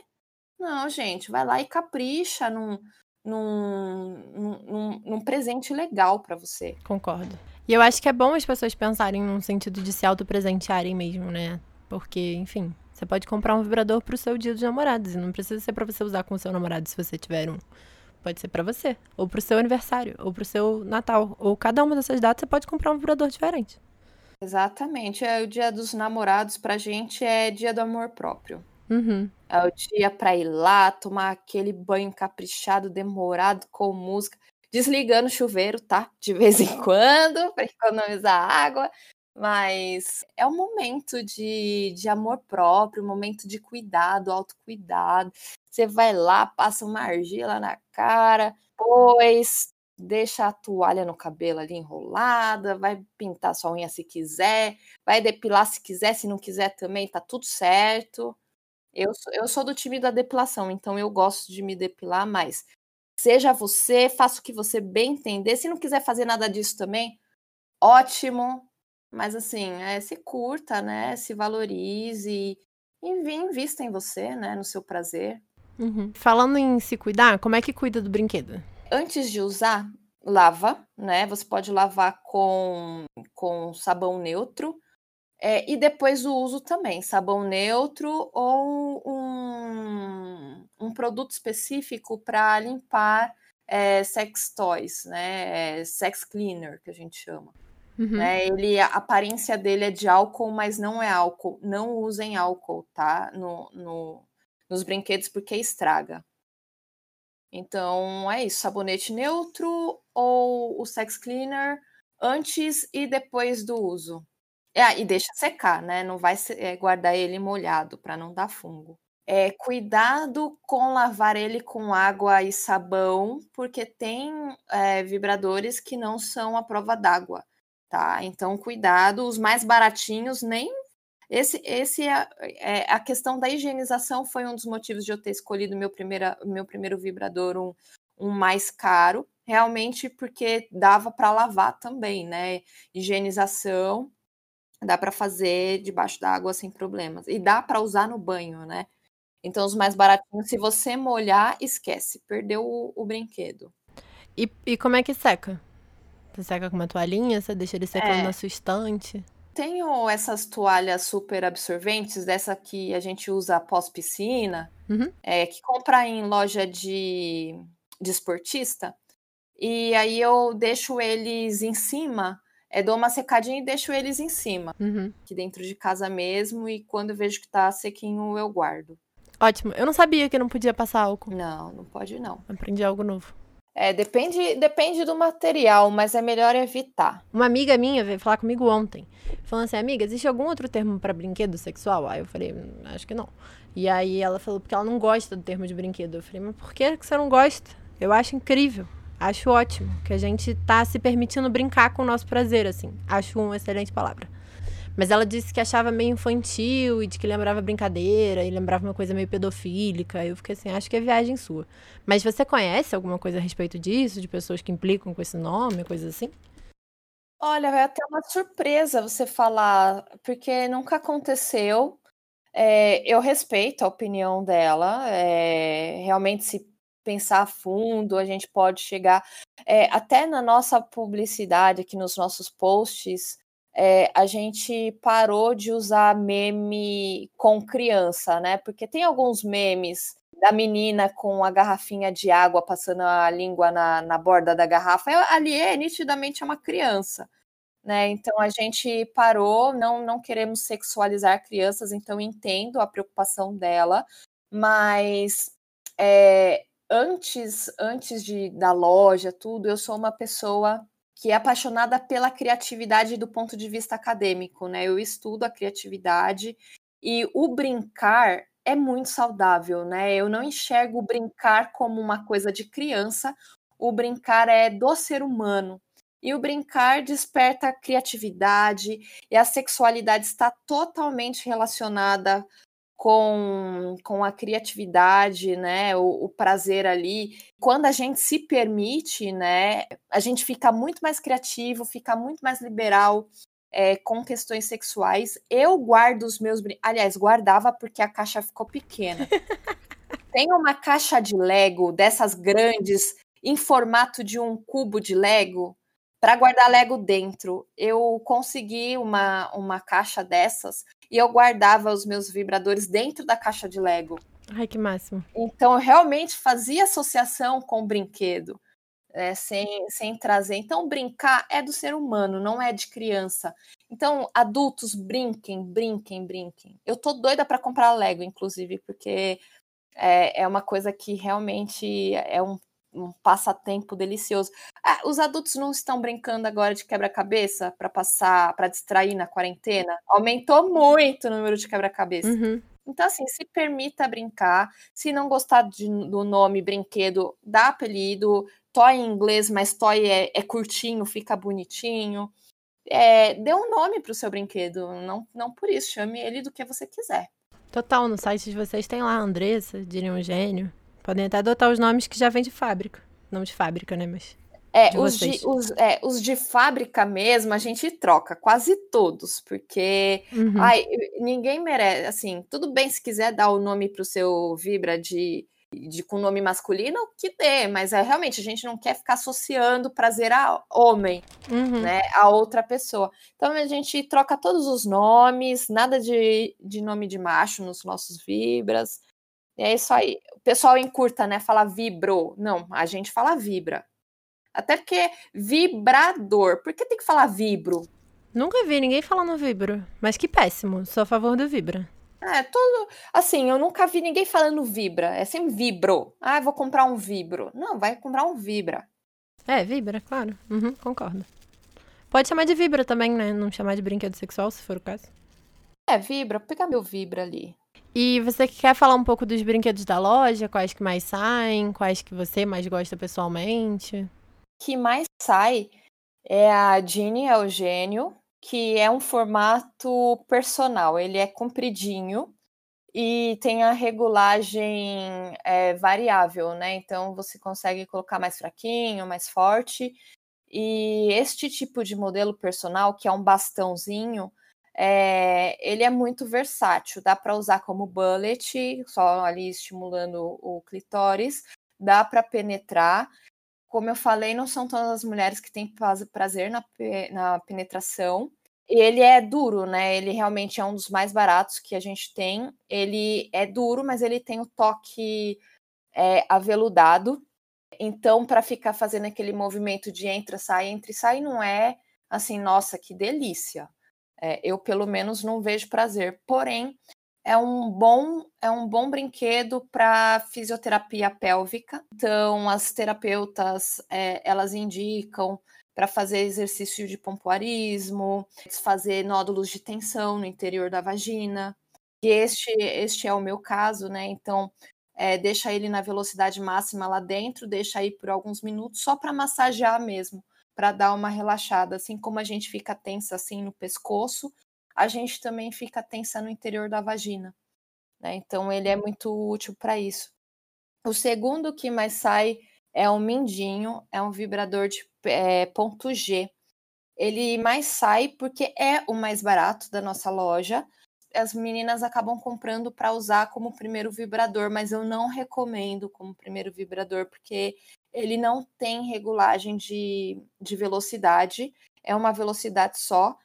[SPEAKER 3] Não, gente, vai lá e capricha num, num, num, num presente legal para você.
[SPEAKER 1] Concordo. E eu acho que é bom as pessoas pensarem num sentido de se autopresentearem mesmo, né? Porque, enfim, você pode comprar um vibrador pro seu dia dos namorados e não precisa ser para você usar com o seu namorado se você tiver um pode ser para você, ou pro seu aniversário, ou pro seu Natal, ou cada uma dessas datas você pode comprar um vibrador diferente.
[SPEAKER 3] Exatamente. É o dia dos namorados pra gente é dia do amor próprio.
[SPEAKER 1] Uhum.
[SPEAKER 3] É o dia pra ir lá, tomar aquele banho caprichado, demorado, com música. Desligando o chuveiro, tá? De vez em quando, para economizar água. Mas é um momento de, de amor próprio, um momento de cuidado, autocuidado. Você vai lá, passa uma argila na cara, pois deixa a toalha no cabelo ali enrolada, vai pintar sua unha se quiser, vai depilar se quiser, se não quiser também, tá tudo certo. Eu, eu sou do time da depilação, então eu gosto de me depilar mais. Seja você, faça o que você bem entender. Se não quiser fazer nada disso também, ótimo. Mas assim, é, se curta, né? Se valorize e invista em você, né? No seu prazer.
[SPEAKER 1] Uhum. Falando em se cuidar, como é que cuida do brinquedo?
[SPEAKER 3] Antes de usar, lava, né? Você pode lavar com, com sabão neutro. É, e depois o uso também, sabão neutro ou um, um produto específico para limpar é, sex toys, né? É, sex cleaner, que a gente chama. Uhum. Né? Ele, a aparência dele é de álcool, mas não é álcool. Não usem álcool, tá? No, no, nos brinquedos, porque estraga. Então é isso: sabonete neutro ou o sex cleaner antes e depois do uso. É, e deixa secar, né? Não vai é, guardar ele molhado para não dar fungo. É, cuidado com lavar ele com água e sabão, porque tem é, vibradores que não são a prova d'água tá? Então, cuidado, os mais baratinhos nem. Esse, esse é, é, a questão da higienização foi um dos motivos de eu ter escolhido meu, primeira, meu primeiro vibrador, um, um mais caro, realmente porque dava para lavar também, né? Higienização dá para fazer debaixo da água sem problemas e dá para usar no banho, né? Então os mais baratinhos, se você molhar, esquece, perdeu o, o brinquedo.
[SPEAKER 1] E, e como é que seca? Você seca com uma toalhinha, você deixa ele secando é. na sua estante.
[SPEAKER 3] Tenho essas toalhas super absorventes, dessa que a gente usa pós-piscina, uhum. é, que compra em loja de, de esportista. E aí eu deixo eles em cima, é, dou uma secadinha e deixo eles em cima,
[SPEAKER 1] uhum.
[SPEAKER 3] aqui dentro de casa mesmo. E quando eu vejo que tá sequinho, eu guardo.
[SPEAKER 1] Ótimo. Eu não sabia que não podia passar álcool.
[SPEAKER 3] Não, não pode não.
[SPEAKER 1] Aprendi algo novo.
[SPEAKER 3] É, depende, depende do material, mas é melhor evitar.
[SPEAKER 1] Uma amiga minha veio falar comigo ontem, falando assim, amiga, existe algum outro termo para brinquedo sexual? Aí eu falei, hum, acho que não. E aí ela falou, porque ela não gosta do termo de brinquedo. Eu falei, mas por que você não gosta? Eu acho incrível, acho ótimo, que a gente tá se permitindo brincar com o nosso prazer, assim. Acho uma excelente palavra. Mas ela disse que achava meio infantil e de que lembrava brincadeira e lembrava uma coisa meio pedofílica. Eu fiquei assim, acho que é viagem sua. Mas você conhece alguma coisa a respeito disso, de pessoas que implicam com esse nome, coisas assim?
[SPEAKER 3] Olha, é até uma surpresa você falar, porque nunca aconteceu. É, eu respeito a opinião dela. É, realmente, se pensar a fundo, a gente pode chegar. É, até na nossa publicidade, aqui nos nossos posts, é, a gente parou de usar meme com criança, né? Porque tem alguns memes da menina com a garrafinha de água passando a língua na, na borda da garrafa. Ali é nitidamente é uma criança. Né? Então a gente parou, não, não queremos sexualizar crianças, então entendo a preocupação dela, mas é, antes antes de da loja tudo, eu sou uma pessoa que é apaixonada pela criatividade do ponto de vista acadêmico, né? Eu estudo a criatividade e o brincar é muito saudável, né? Eu não enxergo o brincar como uma coisa de criança, o brincar é do ser humano. E o brincar desperta a criatividade e a sexualidade está totalmente relacionada com, com a criatividade, né, o, o, prazer ali. Quando a gente se permite, né, a gente fica muito mais criativo, fica muito mais liberal é, com questões sexuais. Eu guardo os meus, aliás, guardava porque a caixa ficou pequena. Tem uma caixa de Lego dessas grandes em formato de um cubo de Lego para guardar Lego dentro. Eu consegui uma, uma caixa dessas e eu guardava os meus vibradores dentro da caixa de Lego.
[SPEAKER 1] Ai, que máximo.
[SPEAKER 3] Então, eu realmente fazia associação com o brinquedo, é, sem, sem trazer. Então, brincar é do ser humano, não é de criança. Então, adultos, brinquem, brinquem, brinquem. Eu tô doida para comprar Lego, inclusive, porque é, é uma coisa que realmente é um um passatempo delicioso. Ah, os adultos não estão brincando agora de quebra-cabeça para passar, para distrair na quarentena? Aumentou muito o número de quebra-cabeça. Uhum. Então, assim, se permita brincar. Se não gostar de, do nome brinquedo, dá apelido. Toy em inglês, mas toy é, é curtinho, fica bonitinho. É, dê um nome para o seu brinquedo. Não, não por isso, chame ele do que você quiser.
[SPEAKER 1] Total, no site de vocês tem lá Andressa, diria um gênio. Podem até adotar os nomes que já vem de fábrica. Não de fábrica, né? Mas.
[SPEAKER 3] É, de os, de, os, é, os de fábrica mesmo a gente troca, quase todos, porque uhum. ai, ninguém merece. Assim, tudo bem se quiser dar o nome para o seu Vibra de de com nome masculino que dê, mas é realmente a gente não quer ficar associando prazer a homem, uhum. né, a outra pessoa. Então a gente troca todos os nomes, nada de, de nome de macho nos nossos vibras. E é isso aí. O pessoal encurta, né? Fala vibro. Não, a gente fala vibra. Até porque vibrador. Por que tem que falar vibro?
[SPEAKER 1] Nunca vi ninguém falando vibro. Mas que péssimo. Sou a favor do vibra.
[SPEAKER 3] É, tudo. Assim, eu nunca vi ninguém falando vibra. É sempre vibro. Ah, vou comprar um vibro. Não, vai comprar um vibra.
[SPEAKER 1] É, vibra, claro. Uhum, concordo. Pode chamar de vibra também, né? Não chamar de brinquedo sexual, se for o caso.
[SPEAKER 3] É, vibra. Pega meu vibra ali.
[SPEAKER 1] E você quer falar um pouco dos brinquedos da loja? Quais que mais saem? Quais que você mais gosta pessoalmente? O
[SPEAKER 3] que mais sai é a Genie Eugênio, que é um formato personal. Ele é compridinho e tem a regulagem é, variável, né? Então você consegue colocar mais fraquinho, mais forte. E este tipo de modelo personal, que é um bastãozinho, é, ele é muito versátil, dá para usar como bullet, só ali estimulando o clitóris, dá para penetrar. Como eu falei, não são todas as mulheres que têm prazer na, na penetração. E ele é duro, né? Ele realmente é um dos mais baratos que a gente tem. Ele é duro, mas ele tem o toque é, aveludado. Então, para ficar fazendo aquele movimento de entra, sai, entra e sai, não é assim, nossa, que delícia. É, eu, pelo menos, não vejo prazer. Porém, é um bom, é um bom brinquedo para fisioterapia pélvica. Então, as terapeutas é, elas indicam para fazer exercício de pompoarismo, fazer nódulos de tensão no interior da vagina. E este, este é o meu caso, né? Então, é, deixa ele na velocidade máxima lá dentro, deixa aí por alguns minutos só para massagear mesmo para dar uma relaxada. Assim como a gente fica tensa assim no pescoço, a gente também fica tensa no interior da vagina. Né? Então ele é muito útil para isso. O segundo que mais sai é o mindinho, é um vibrador de é, ponto G. Ele mais sai porque é o mais barato da nossa loja. As meninas acabam comprando para usar como primeiro vibrador, mas eu não recomendo como primeiro vibrador, porque ele não tem regulagem de, de velocidade, é uma velocidade só.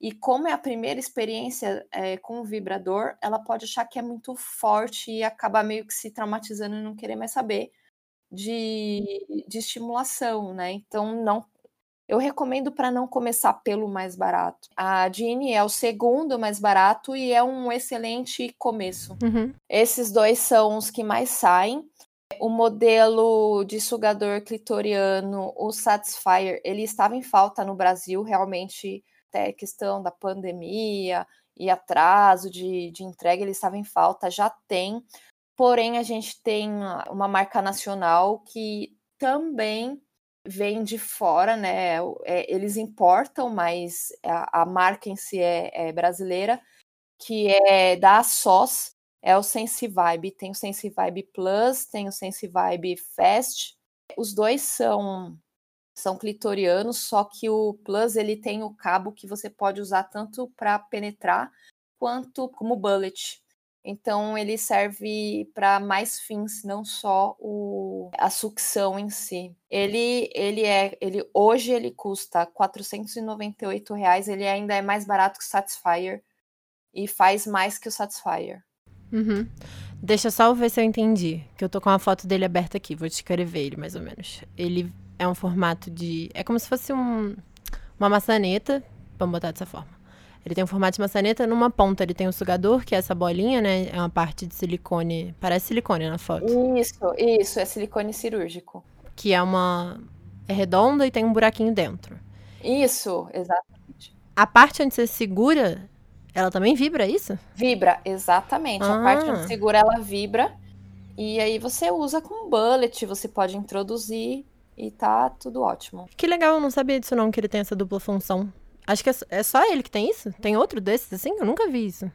[SPEAKER 3] E como é a primeira experiência é, com o vibrador, ela pode achar que é muito forte e acabar meio que se traumatizando e não querer mais saber de, de estimulação, né? Então, não. Eu recomendo para não começar pelo mais barato. A Genie é o segundo mais barato e é um excelente começo. Uhum. Esses dois são os que mais saem o modelo de sugador clitoriano, o Satisfyer, ele estava em falta no Brasil, realmente, até questão da pandemia e atraso de, de entrega, ele estava em falta, já tem. Porém, a gente tem uma marca nacional que também vem de fora, né? É, eles importam, mas a, a marca em si é, é brasileira, que é da SOS, é o Sense Vibe. Tem o Sense Vibe Plus, tem o Sense Vibe Fast. Os dois são são clitorianos, só que o Plus ele tem o cabo que você pode usar tanto para penetrar quanto como bullet. Então ele serve para mais fins, não só o, a sucção em si. Ele ele é ele hoje ele custa 498 reais, ele ainda é mais barato que o Satisfyer e faz mais que o Satisfyer.
[SPEAKER 1] Uhum. Deixa só eu ver se eu entendi. Que eu tô com a foto dele aberta aqui. Vou descrever ele mais ou menos. Ele é um formato de. É como se fosse um, uma maçaneta. Vamos botar dessa forma. Ele tem um formato de maçaneta. Numa ponta ele tem um sugador, que é essa bolinha, né? É uma parte de silicone. Parece silicone na foto.
[SPEAKER 3] Isso, isso. É silicone cirúrgico.
[SPEAKER 1] Que é uma. É redonda e tem um buraquinho dentro.
[SPEAKER 3] Isso, exatamente.
[SPEAKER 1] A parte onde você segura ela também vibra é isso?
[SPEAKER 3] Vibra, exatamente. Ah. A parte onde segura ela vibra. E aí você usa com bullet, você pode introduzir e tá tudo ótimo.
[SPEAKER 1] Que legal, eu não sabia disso não, que ele tem essa dupla função. Acho que é, é só ele que tem isso? Tem outro desses assim? Eu nunca vi isso.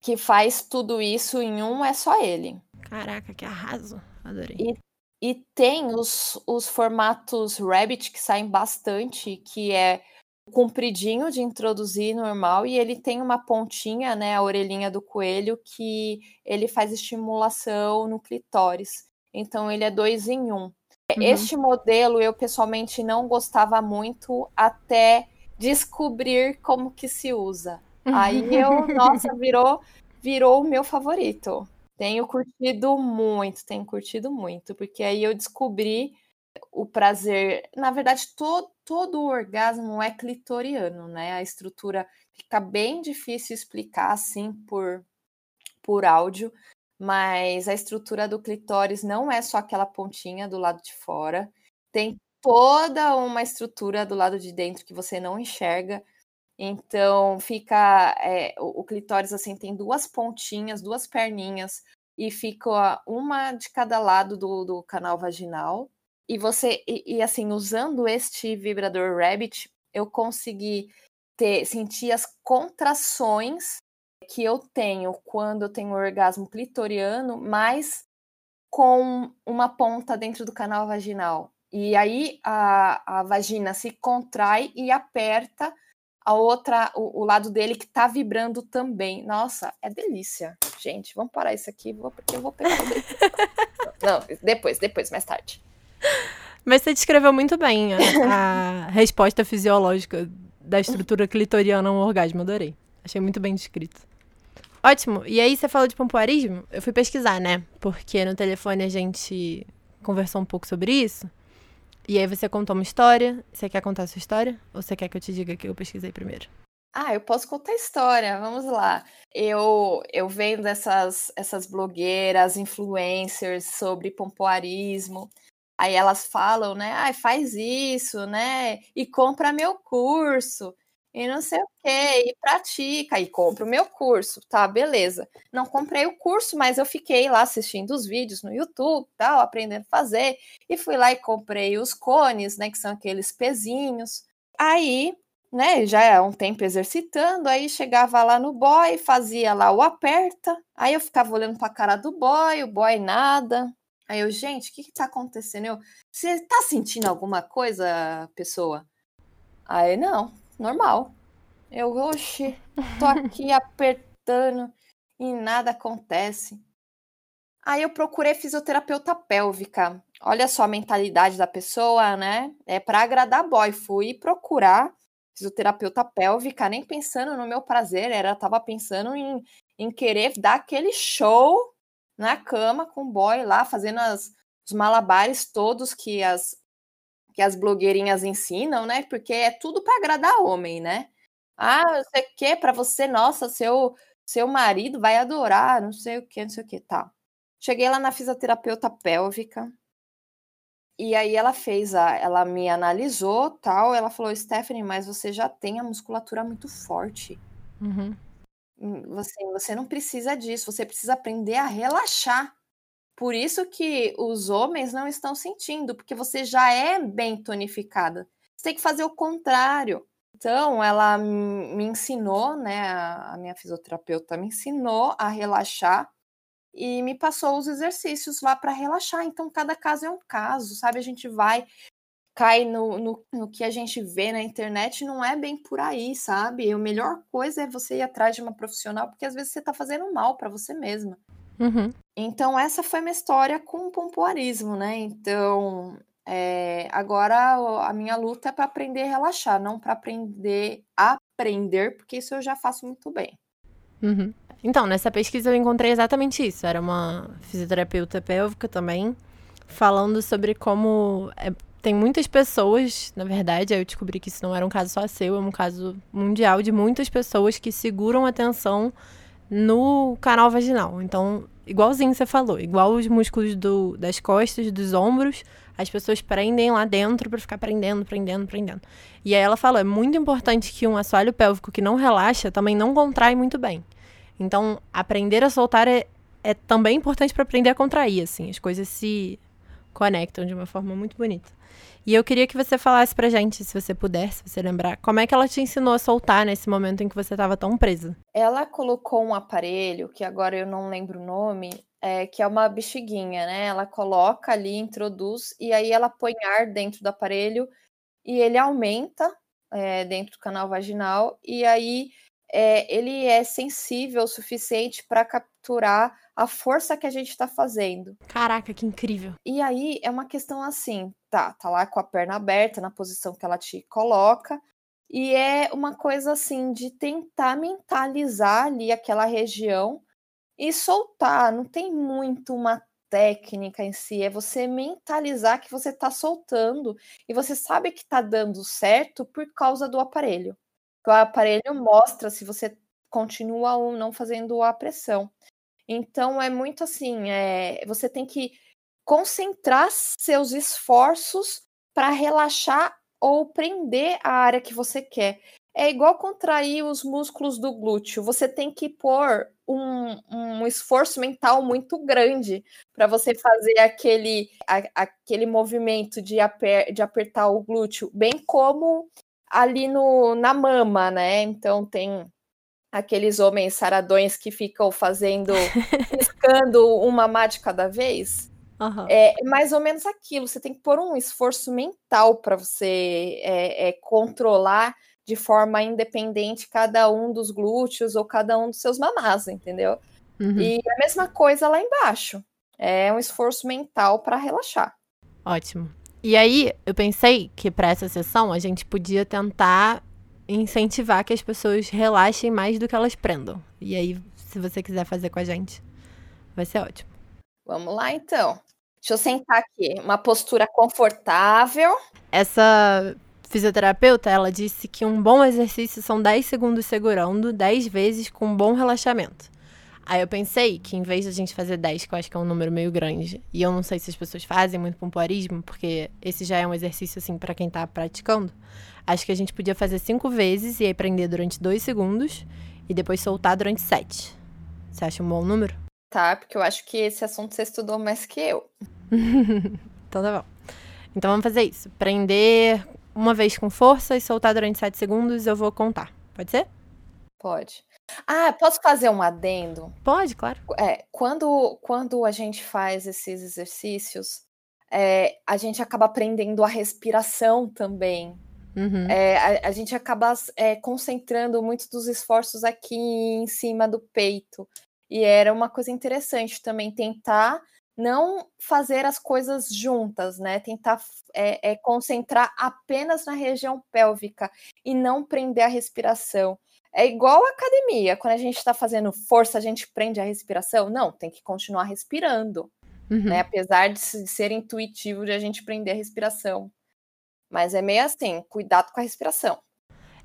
[SPEAKER 3] Que faz tudo isso em um é só ele.
[SPEAKER 1] Caraca, que arraso. Adorei.
[SPEAKER 3] E, e tem os, os formatos Rabbit que saem bastante, que é compridinho de introduzir normal e ele tem uma pontinha, né, a orelhinha do coelho que ele faz estimulação no clitóris. Então ele é dois em um. Uhum. Este modelo eu pessoalmente não gostava muito até descobrir como que se usa. Aí eu, nossa, virou virou o meu favorito. Tenho curtido muito, tenho curtido muito, porque aí eu descobri o prazer, na verdade, todo, todo o orgasmo é clitoriano, né? A estrutura fica bem difícil explicar assim por, por áudio, mas a estrutura do clitóris não é só aquela pontinha do lado de fora, tem toda uma estrutura do lado de dentro que você não enxerga. Então fica é, o, clitóris assim tem duas pontinhas, duas perninhas e fica uma de cada lado do, do canal vaginal e você, e, e, assim, usando este vibrador Rabbit, eu consegui ter, sentir as contrações que eu tenho quando eu tenho orgasmo clitoriano, mas com uma ponta dentro do canal vaginal. E aí a, a vagina se contrai e aperta a outra, o, o lado dele que tá vibrando também. Nossa, é delícia. Gente, vamos parar isso aqui, porque eu vou pegar. Não, depois, depois, mais tarde.
[SPEAKER 1] Mas você descreveu muito bem a, a resposta fisiológica da estrutura clitoriana ao orgasmo, adorei. Achei muito bem descrito. Ótimo. E aí você falou de pompoarismo? Eu fui pesquisar, né? Porque no telefone a gente conversou um pouco sobre isso. E aí você contou uma história. Você quer contar a sua história? Ou você quer que eu te diga que eu pesquisei primeiro?
[SPEAKER 3] Ah, eu posso contar a história. Vamos lá. Eu eu vendo essas essas blogueiras, influencers sobre pompoarismo. Aí elas falam, né? Ah, faz isso, né? E compra meu curso. E não sei o quê, e pratica, e compra o meu curso, tá, beleza. Não comprei o curso, mas eu fiquei lá assistindo os vídeos no YouTube, tal, aprendendo a fazer, e fui lá e comprei os cones, né, que são aqueles pezinhos. Aí, né, já é um tempo exercitando, aí chegava lá no boy, fazia lá o aperta, aí eu ficava olhando pra cara do boy, o boy nada, Aí eu, gente, o que que tá acontecendo? Eu, você tá sentindo alguma coisa, pessoa? Aí, não, normal. Eu, oxe, tô aqui apertando e nada acontece. Aí eu procurei fisioterapeuta pélvica. Olha só a mentalidade da pessoa, né? É para agradar boy. Fui procurar fisioterapeuta pélvica, nem pensando no meu prazer, era tava pensando em, em querer dar aquele show na cama com o boy lá, fazendo as, os malabares todos que as, que as blogueirinhas ensinam, né? Porque é tudo para agradar homem, né? Ah, você quer para você, nossa, seu seu marido vai adorar, não sei o que, não sei o que, tá. Cheguei lá na fisioterapeuta pélvica. E aí ela fez a, ela me analisou, tal, ela falou, Stephanie, mas você já tem a musculatura muito forte.
[SPEAKER 1] Uhum.
[SPEAKER 3] Hum, você, você não precisa disso, você precisa aprender a relaxar. Por isso que os homens não estão sentindo, porque você já é bem tonificada. Você tem que fazer o contrário. Então, ela me ensinou, né? A minha fisioterapeuta me ensinou a relaxar e me passou os exercícios lá para relaxar. Então, cada caso é um caso, sabe? A gente vai cai no, no, no, que a gente vê na internet não é bem por aí, sabe? A melhor coisa é você ir atrás de uma profissional, porque às vezes você tá fazendo mal para você mesma.
[SPEAKER 1] Uhum.
[SPEAKER 3] Então, essa foi minha história com o pompoarismo, né? Então, é, agora a minha luta é para aprender a relaxar, não para aprender a aprender, porque isso eu já faço muito bem.
[SPEAKER 1] Uhum. Então, nessa pesquisa eu encontrei exatamente isso. Era uma fisioterapeuta pélvica também, falando sobre como é, tem muitas pessoas, na verdade, eu descobri que isso não era um caso só seu, é um caso mundial de muitas pessoas que seguram a tensão no canal vaginal. Então, igualzinho você falou, igual os músculos do, das costas, dos ombros, as pessoas prendem lá dentro para ficar prendendo, prendendo, prendendo. E aí ela falou, é muito importante que um assoalho pélvico que não relaxa também não contrai muito bem. Então, aprender a soltar é, é também importante para aprender a contrair, assim. As coisas se conectam de uma forma muito bonita. E eu queria que você falasse pra gente, se você puder, se você lembrar, como é que ela te ensinou a soltar nesse momento em que você estava tão presa?
[SPEAKER 3] Ela colocou um aparelho, que agora eu não lembro o nome, é, que é uma bexiguinha, né? Ela coloca ali, introduz, e aí ela põe ar dentro do aparelho e ele aumenta é, dentro do canal vaginal, e aí é, ele é sensível o suficiente para capturar a força que a gente está fazendo.
[SPEAKER 1] Caraca, que incrível.
[SPEAKER 3] E aí é uma questão assim, tá, tá lá com a perna aberta na posição que ela te coloca, e é uma coisa assim de tentar mentalizar ali aquela região e soltar. Não tem muito uma técnica em si, é você mentalizar que você está soltando e você sabe que está dando certo por causa do aparelho o aparelho mostra se você continua ou não fazendo a pressão. Então é muito assim, é, você tem que concentrar seus esforços para relaxar ou prender a área que você quer. É igual contrair os músculos do glúteo. Você tem que pôr um, um esforço mental muito grande para você fazer aquele, a, aquele movimento de, aper, de apertar o glúteo, bem como ali no, na mama, né? Então tem aqueles homens saradões que ficam fazendo, piscando uma má de cada vez. Uhum. É mais ou menos aquilo. Você tem que pôr um esforço mental para você é, é, controlar de forma independente cada um dos glúteos ou cada um dos seus mamás, entendeu? Uhum. E a mesma coisa lá embaixo. É um esforço mental para relaxar.
[SPEAKER 1] Ótimo. E aí, eu pensei que para essa sessão a gente podia tentar incentivar que as pessoas relaxem mais do que elas prendam. E aí, se você quiser fazer com a gente, vai ser ótimo.
[SPEAKER 3] Vamos lá, então. Deixa eu sentar aqui. Uma postura confortável.
[SPEAKER 1] Essa fisioterapeuta, ela disse que um bom exercício são 10 segundos segurando, 10 vezes com um bom relaxamento. Aí eu pensei que em vez de a gente fazer 10, que eu acho que é um número meio grande, e eu não sei se as pessoas fazem muito pompoarismo, porque esse já é um exercício assim para quem tá praticando, acho que a gente podia fazer 5 vezes e aí prender durante 2 segundos e depois soltar durante 7. Você acha um bom número?
[SPEAKER 3] Tá, porque eu acho que esse assunto você estudou mais que eu.
[SPEAKER 1] então tá bom. Então vamos fazer isso. Prender uma vez com força e soltar durante 7 segundos, eu vou contar. Pode ser?
[SPEAKER 3] Pode. Ah, posso fazer um adendo?
[SPEAKER 1] Pode, claro.
[SPEAKER 3] É, quando, quando a gente faz esses exercícios, é, a gente acaba aprendendo a respiração também. Uhum. É, a, a, gente acaba é, concentrando muitos dos esforços aqui em cima do peito. E era uma coisa interessante também tentar não fazer as coisas juntas, né? Tentar é, é, concentrar apenas na região pélvica e não prender a respiração. É igual a academia. Quando a gente está fazendo força, a gente prende a respiração. Não, tem que continuar respirando. Uhum. Né? Apesar de ser intuitivo de a gente prender a respiração. Mas é meio assim, cuidado com a respiração.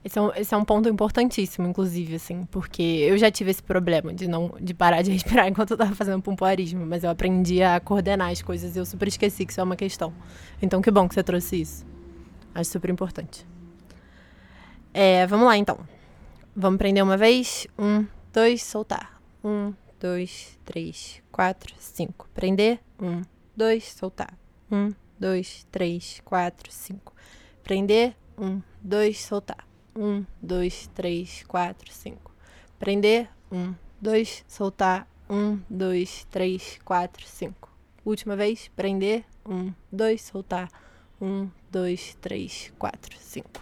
[SPEAKER 1] Esse é, um, esse é um ponto importantíssimo, inclusive, assim, porque eu já tive esse problema de não de parar de respirar enquanto eu tava fazendo pompoarismo, mas eu aprendi a coordenar as coisas e eu super esqueci que isso é uma questão. Então, que bom que você trouxe isso. Acho super importante. É, vamos lá, então. Vamos prender uma vez. Um, dois, soltar. Um, dois, três, quatro, cinco. Prender. Um, dois, soltar. Um, dois, três, quatro, cinco. Prender. Um, dois, soltar. Um, dois, três, quatro, cinco. Prender. Um, dois, soltar. Um, dois, três, quatro, cinco. Última vez. Prender. Um, dois, soltar. Um, dois, três, quatro, cinco.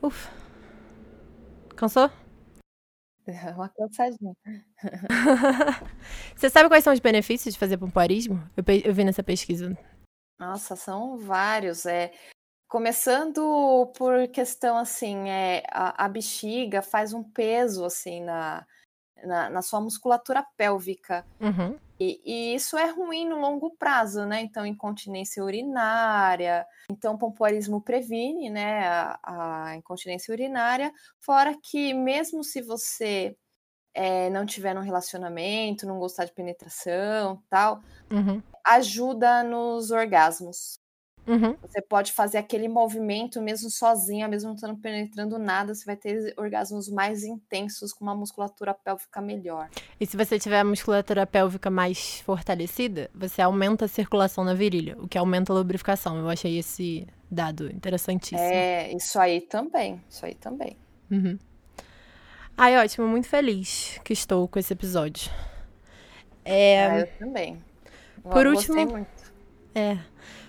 [SPEAKER 1] Ufa. Cansou?
[SPEAKER 3] É uma cansadinha.
[SPEAKER 1] Você sabe quais são os benefícios de fazer pompoarismo? Eu, eu vi nessa pesquisa.
[SPEAKER 3] Nossa, são vários. É, Começando por questão assim, é, a, a bexiga faz um peso assim na, na, na sua musculatura pélvica.
[SPEAKER 1] Uhum.
[SPEAKER 3] E, e, isso é ruim no longo prazo, né? Então, incontinência urinária. Então, o pompoarismo previne, né? A, a incontinência urinária. Fora que, mesmo se você é, não tiver um relacionamento, não gostar de penetração tal,
[SPEAKER 1] uhum.
[SPEAKER 3] ajuda nos orgasmos.
[SPEAKER 1] Uhum.
[SPEAKER 3] Você pode fazer aquele movimento mesmo sozinha, mesmo não estando penetrando nada, você vai ter orgasmos mais intensos com uma musculatura pélvica melhor.
[SPEAKER 1] E se você tiver a musculatura pélvica mais fortalecida, você aumenta a circulação na virilha, o que aumenta a lubrificação. Eu achei esse dado interessantíssimo.
[SPEAKER 3] É, isso aí também. Isso aí também.
[SPEAKER 1] Uhum. Ai, ótimo, muito feliz que estou com esse episódio. É...
[SPEAKER 3] Ah, eu também.
[SPEAKER 1] Por eu último, muito. É.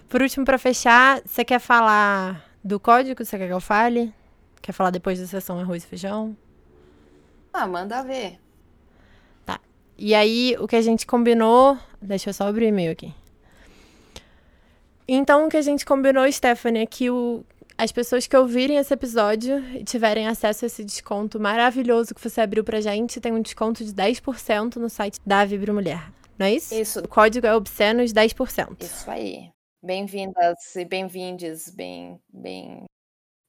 [SPEAKER 1] Por último, para fechar, você quer falar do código? Você quer que eu fale? Quer falar depois da sessão arroz e feijão?
[SPEAKER 3] Ah, manda ver.
[SPEAKER 1] Tá. E aí, o que a gente combinou. Deixa eu só abrir o e-mail aqui. Então, o que a gente combinou, Stephanie, é que o, as pessoas que ouvirem esse episódio e tiverem acesso a esse desconto maravilhoso que você abriu pra gente, tem um desconto de 10% no site da Vibre Mulher. Não é isso?
[SPEAKER 3] Isso.
[SPEAKER 1] O código é obscenos 10%.
[SPEAKER 3] Isso aí. Bem-vindas e bem-vindes, bem, bem,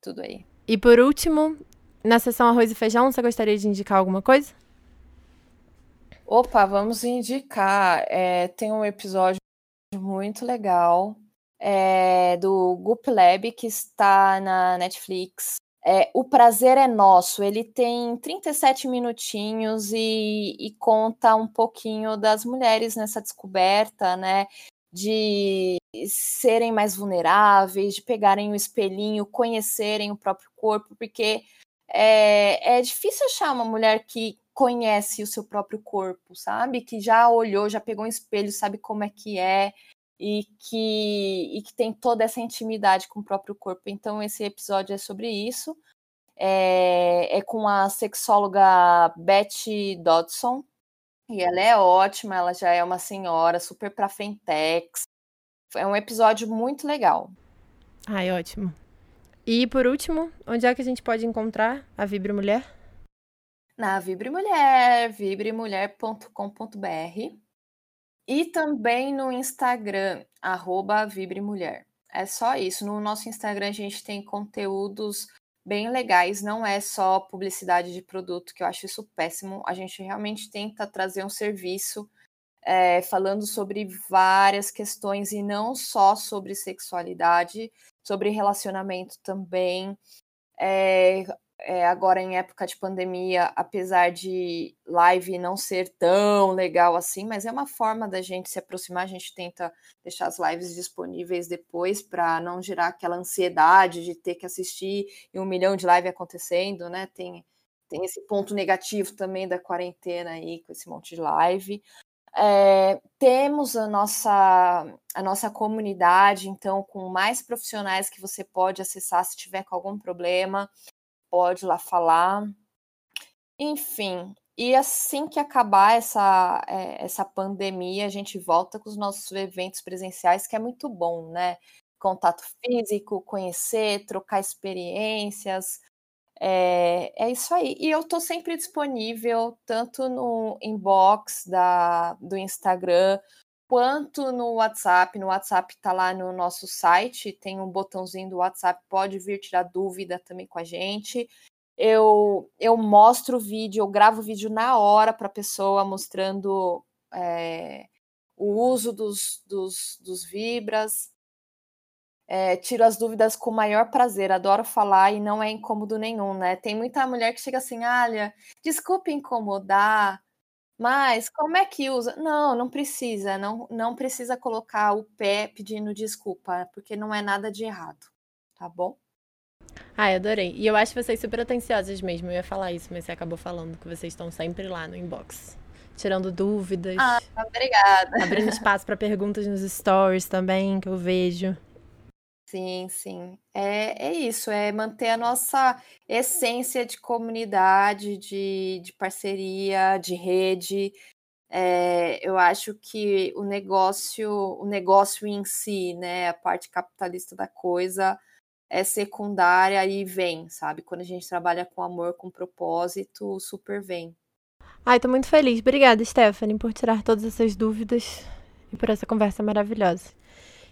[SPEAKER 3] tudo aí.
[SPEAKER 1] E por último, na sessão arroz e feijão, você gostaria de indicar alguma coisa?
[SPEAKER 3] Opa, vamos indicar. É, tem um episódio muito legal é, do Goop Lab que está na Netflix. É, o Prazer é Nosso. Ele tem 37 minutinhos e, e conta um pouquinho das mulheres nessa descoberta, né? de serem mais vulneráveis, de pegarem o espelhinho, conhecerem o próprio corpo, porque é, é difícil achar uma mulher que conhece o seu próprio corpo, sabe? Que já olhou, já pegou um espelho, sabe como é que é e que, e que tem toda essa intimidade com o próprio corpo. Então, esse episódio é sobre isso. É, é com a sexóloga Betty Dodson, e ela é ótima, ela já é uma senhora super pra frentex. É um episódio muito legal.
[SPEAKER 1] Ai, ótimo. E por último, onde é que a gente pode encontrar a Vibre Mulher?
[SPEAKER 3] Na Vibre Mulher, vibremulher.com.br e também no Instagram, arroba Vibre Mulher. É só isso. No nosso Instagram a gente tem conteúdos bem legais, não é só publicidade de produto, que eu acho isso péssimo. A gente realmente tenta trazer um serviço é, falando sobre várias questões e não só sobre sexualidade, sobre relacionamento também. É, é, agora em época de pandemia, apesar de live não ser tão legal assim, mas é uma forma da gente se aproximar, a gente tenta deixar as lives disponíveis depois para não gerar aquela ansiedade de ter que assistir e um milhão de lives acontecendo, né? Tem, tem esse ponto negativo também da quarentena aí, com esse monte de live. É, temos a nossa, a nossa comunidade, então, com mais profissionais que você pode acessar se tiver com algum problema pode lá falar. Enfim, e assim que acabar essa, é, essa pandemia, a gente volta com os nossos eventos presenciais, que é muito bom, né? Contato físico, conhecer, trocar experiências. É, é isso aí. E eu estou sempre disponível, tanto no inbox da, do Instagram, quanto no WhatsApp. No WhatsApp está lá no nosso site, tem um botãozinho do WhatsApp, pode vir tirar dúvida também com a gente. Eu, eu mostro o vídeo, eu gravo o vídeo na hora para a pessoa, mostrando é, o uso dos, dos, dos Vibras. É, tiro as dúvidas com o maior prazer, adoro falar e não é incômodo nenhum, né? Tem muita mulher que chega assim, olha, desculpe incomodar, mas como é que usa? Não, não precisa, não, não precisa colocar o pé pedindo desculpa, porque não é nada de errado, tá bom?
[SPEAKER 1] Ai, adorei. E eu acho vocês super atenciosas mesmo. Eu ia falar isso, mas você acabou falando que vocês estão sempre lá no inbox, tirando dúvidas.
[SPEAKER 3] Ah, obrigada.
[SPEAKER 1] Abrindo espaço para perguntas nos stories também, que eu vejo.
[SPEAKER 3] Sim, sim. É, é isso, é manter a nossa essência de comunidade, de, de parceria, de rede. É, eu acho que o negócio, o negócio em si, né, a parte capitalista da coisa, é secundária e vem, sabe? Quando a gente trabalha com amor, com propósito, super vem.
[SPEAKER 1] Ai, tô muito feliz. Obrigada, Stephanie, por tirar todas essas dúvidas e por essa conversa maravilhosa.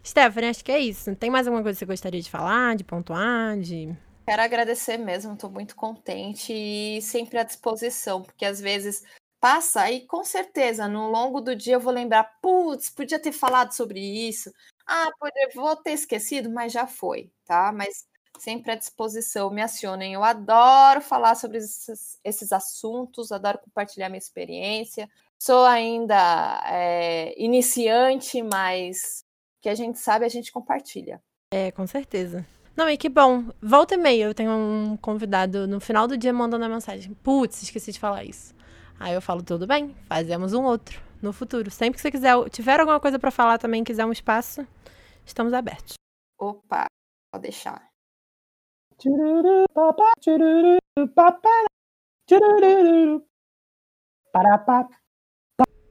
[SPEAKER 1] Stephanie, acho que é isso. Tem mais alguma coisa que você gostaria de falar, de pontuar, de
[SPEAKER 3] Quero agradecer mesmo, estou muito contente e sempre à disposição, porque às vezes passa e com certeza no longo do dia eu vou lembrar, putz, podia ter falado sobre isso. Ah, podia, vou ter esquecido, mas já foi, tá? Mas sempre à disposição, me acionem. Eu adoro falar sobre esses, esses assuntos, adoro compartilhar minha experiência. Sou ainda é, iniciante, mas que a gente sabe, a gente compartilha.
[SPEAKER 1] É, com certeza. Não, e que bom. Volta e meia, eu tenho um convidado no final do dia mandando a mensagem. Putz, esqueci de falar isso. Aí eu falo, tudo bem, fazemos um outro no futuro. Sempre que você quiser, tiver alguma coisa para falar também, quiser um espaço, estamos abertos.
[SPEAKER 3] Opa, pode deixar.
[SPEAKER 1] Para,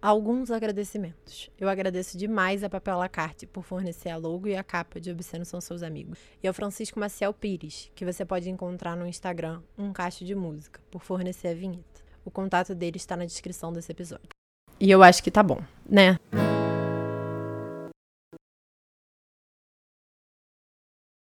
[SPEAKER 1] alguns agradecimentos. Eu agradeço demais a Papel Lacarte por fornecer a logo e a capa de Obsceno São Seus Amigos. E ao Francisco Maciel Pires, que você pode encontrar no Instagram, um cacho de música, por fornecer a vinheta. O contato dele está na descrição desse episódio. E eu acho que tá bom, né?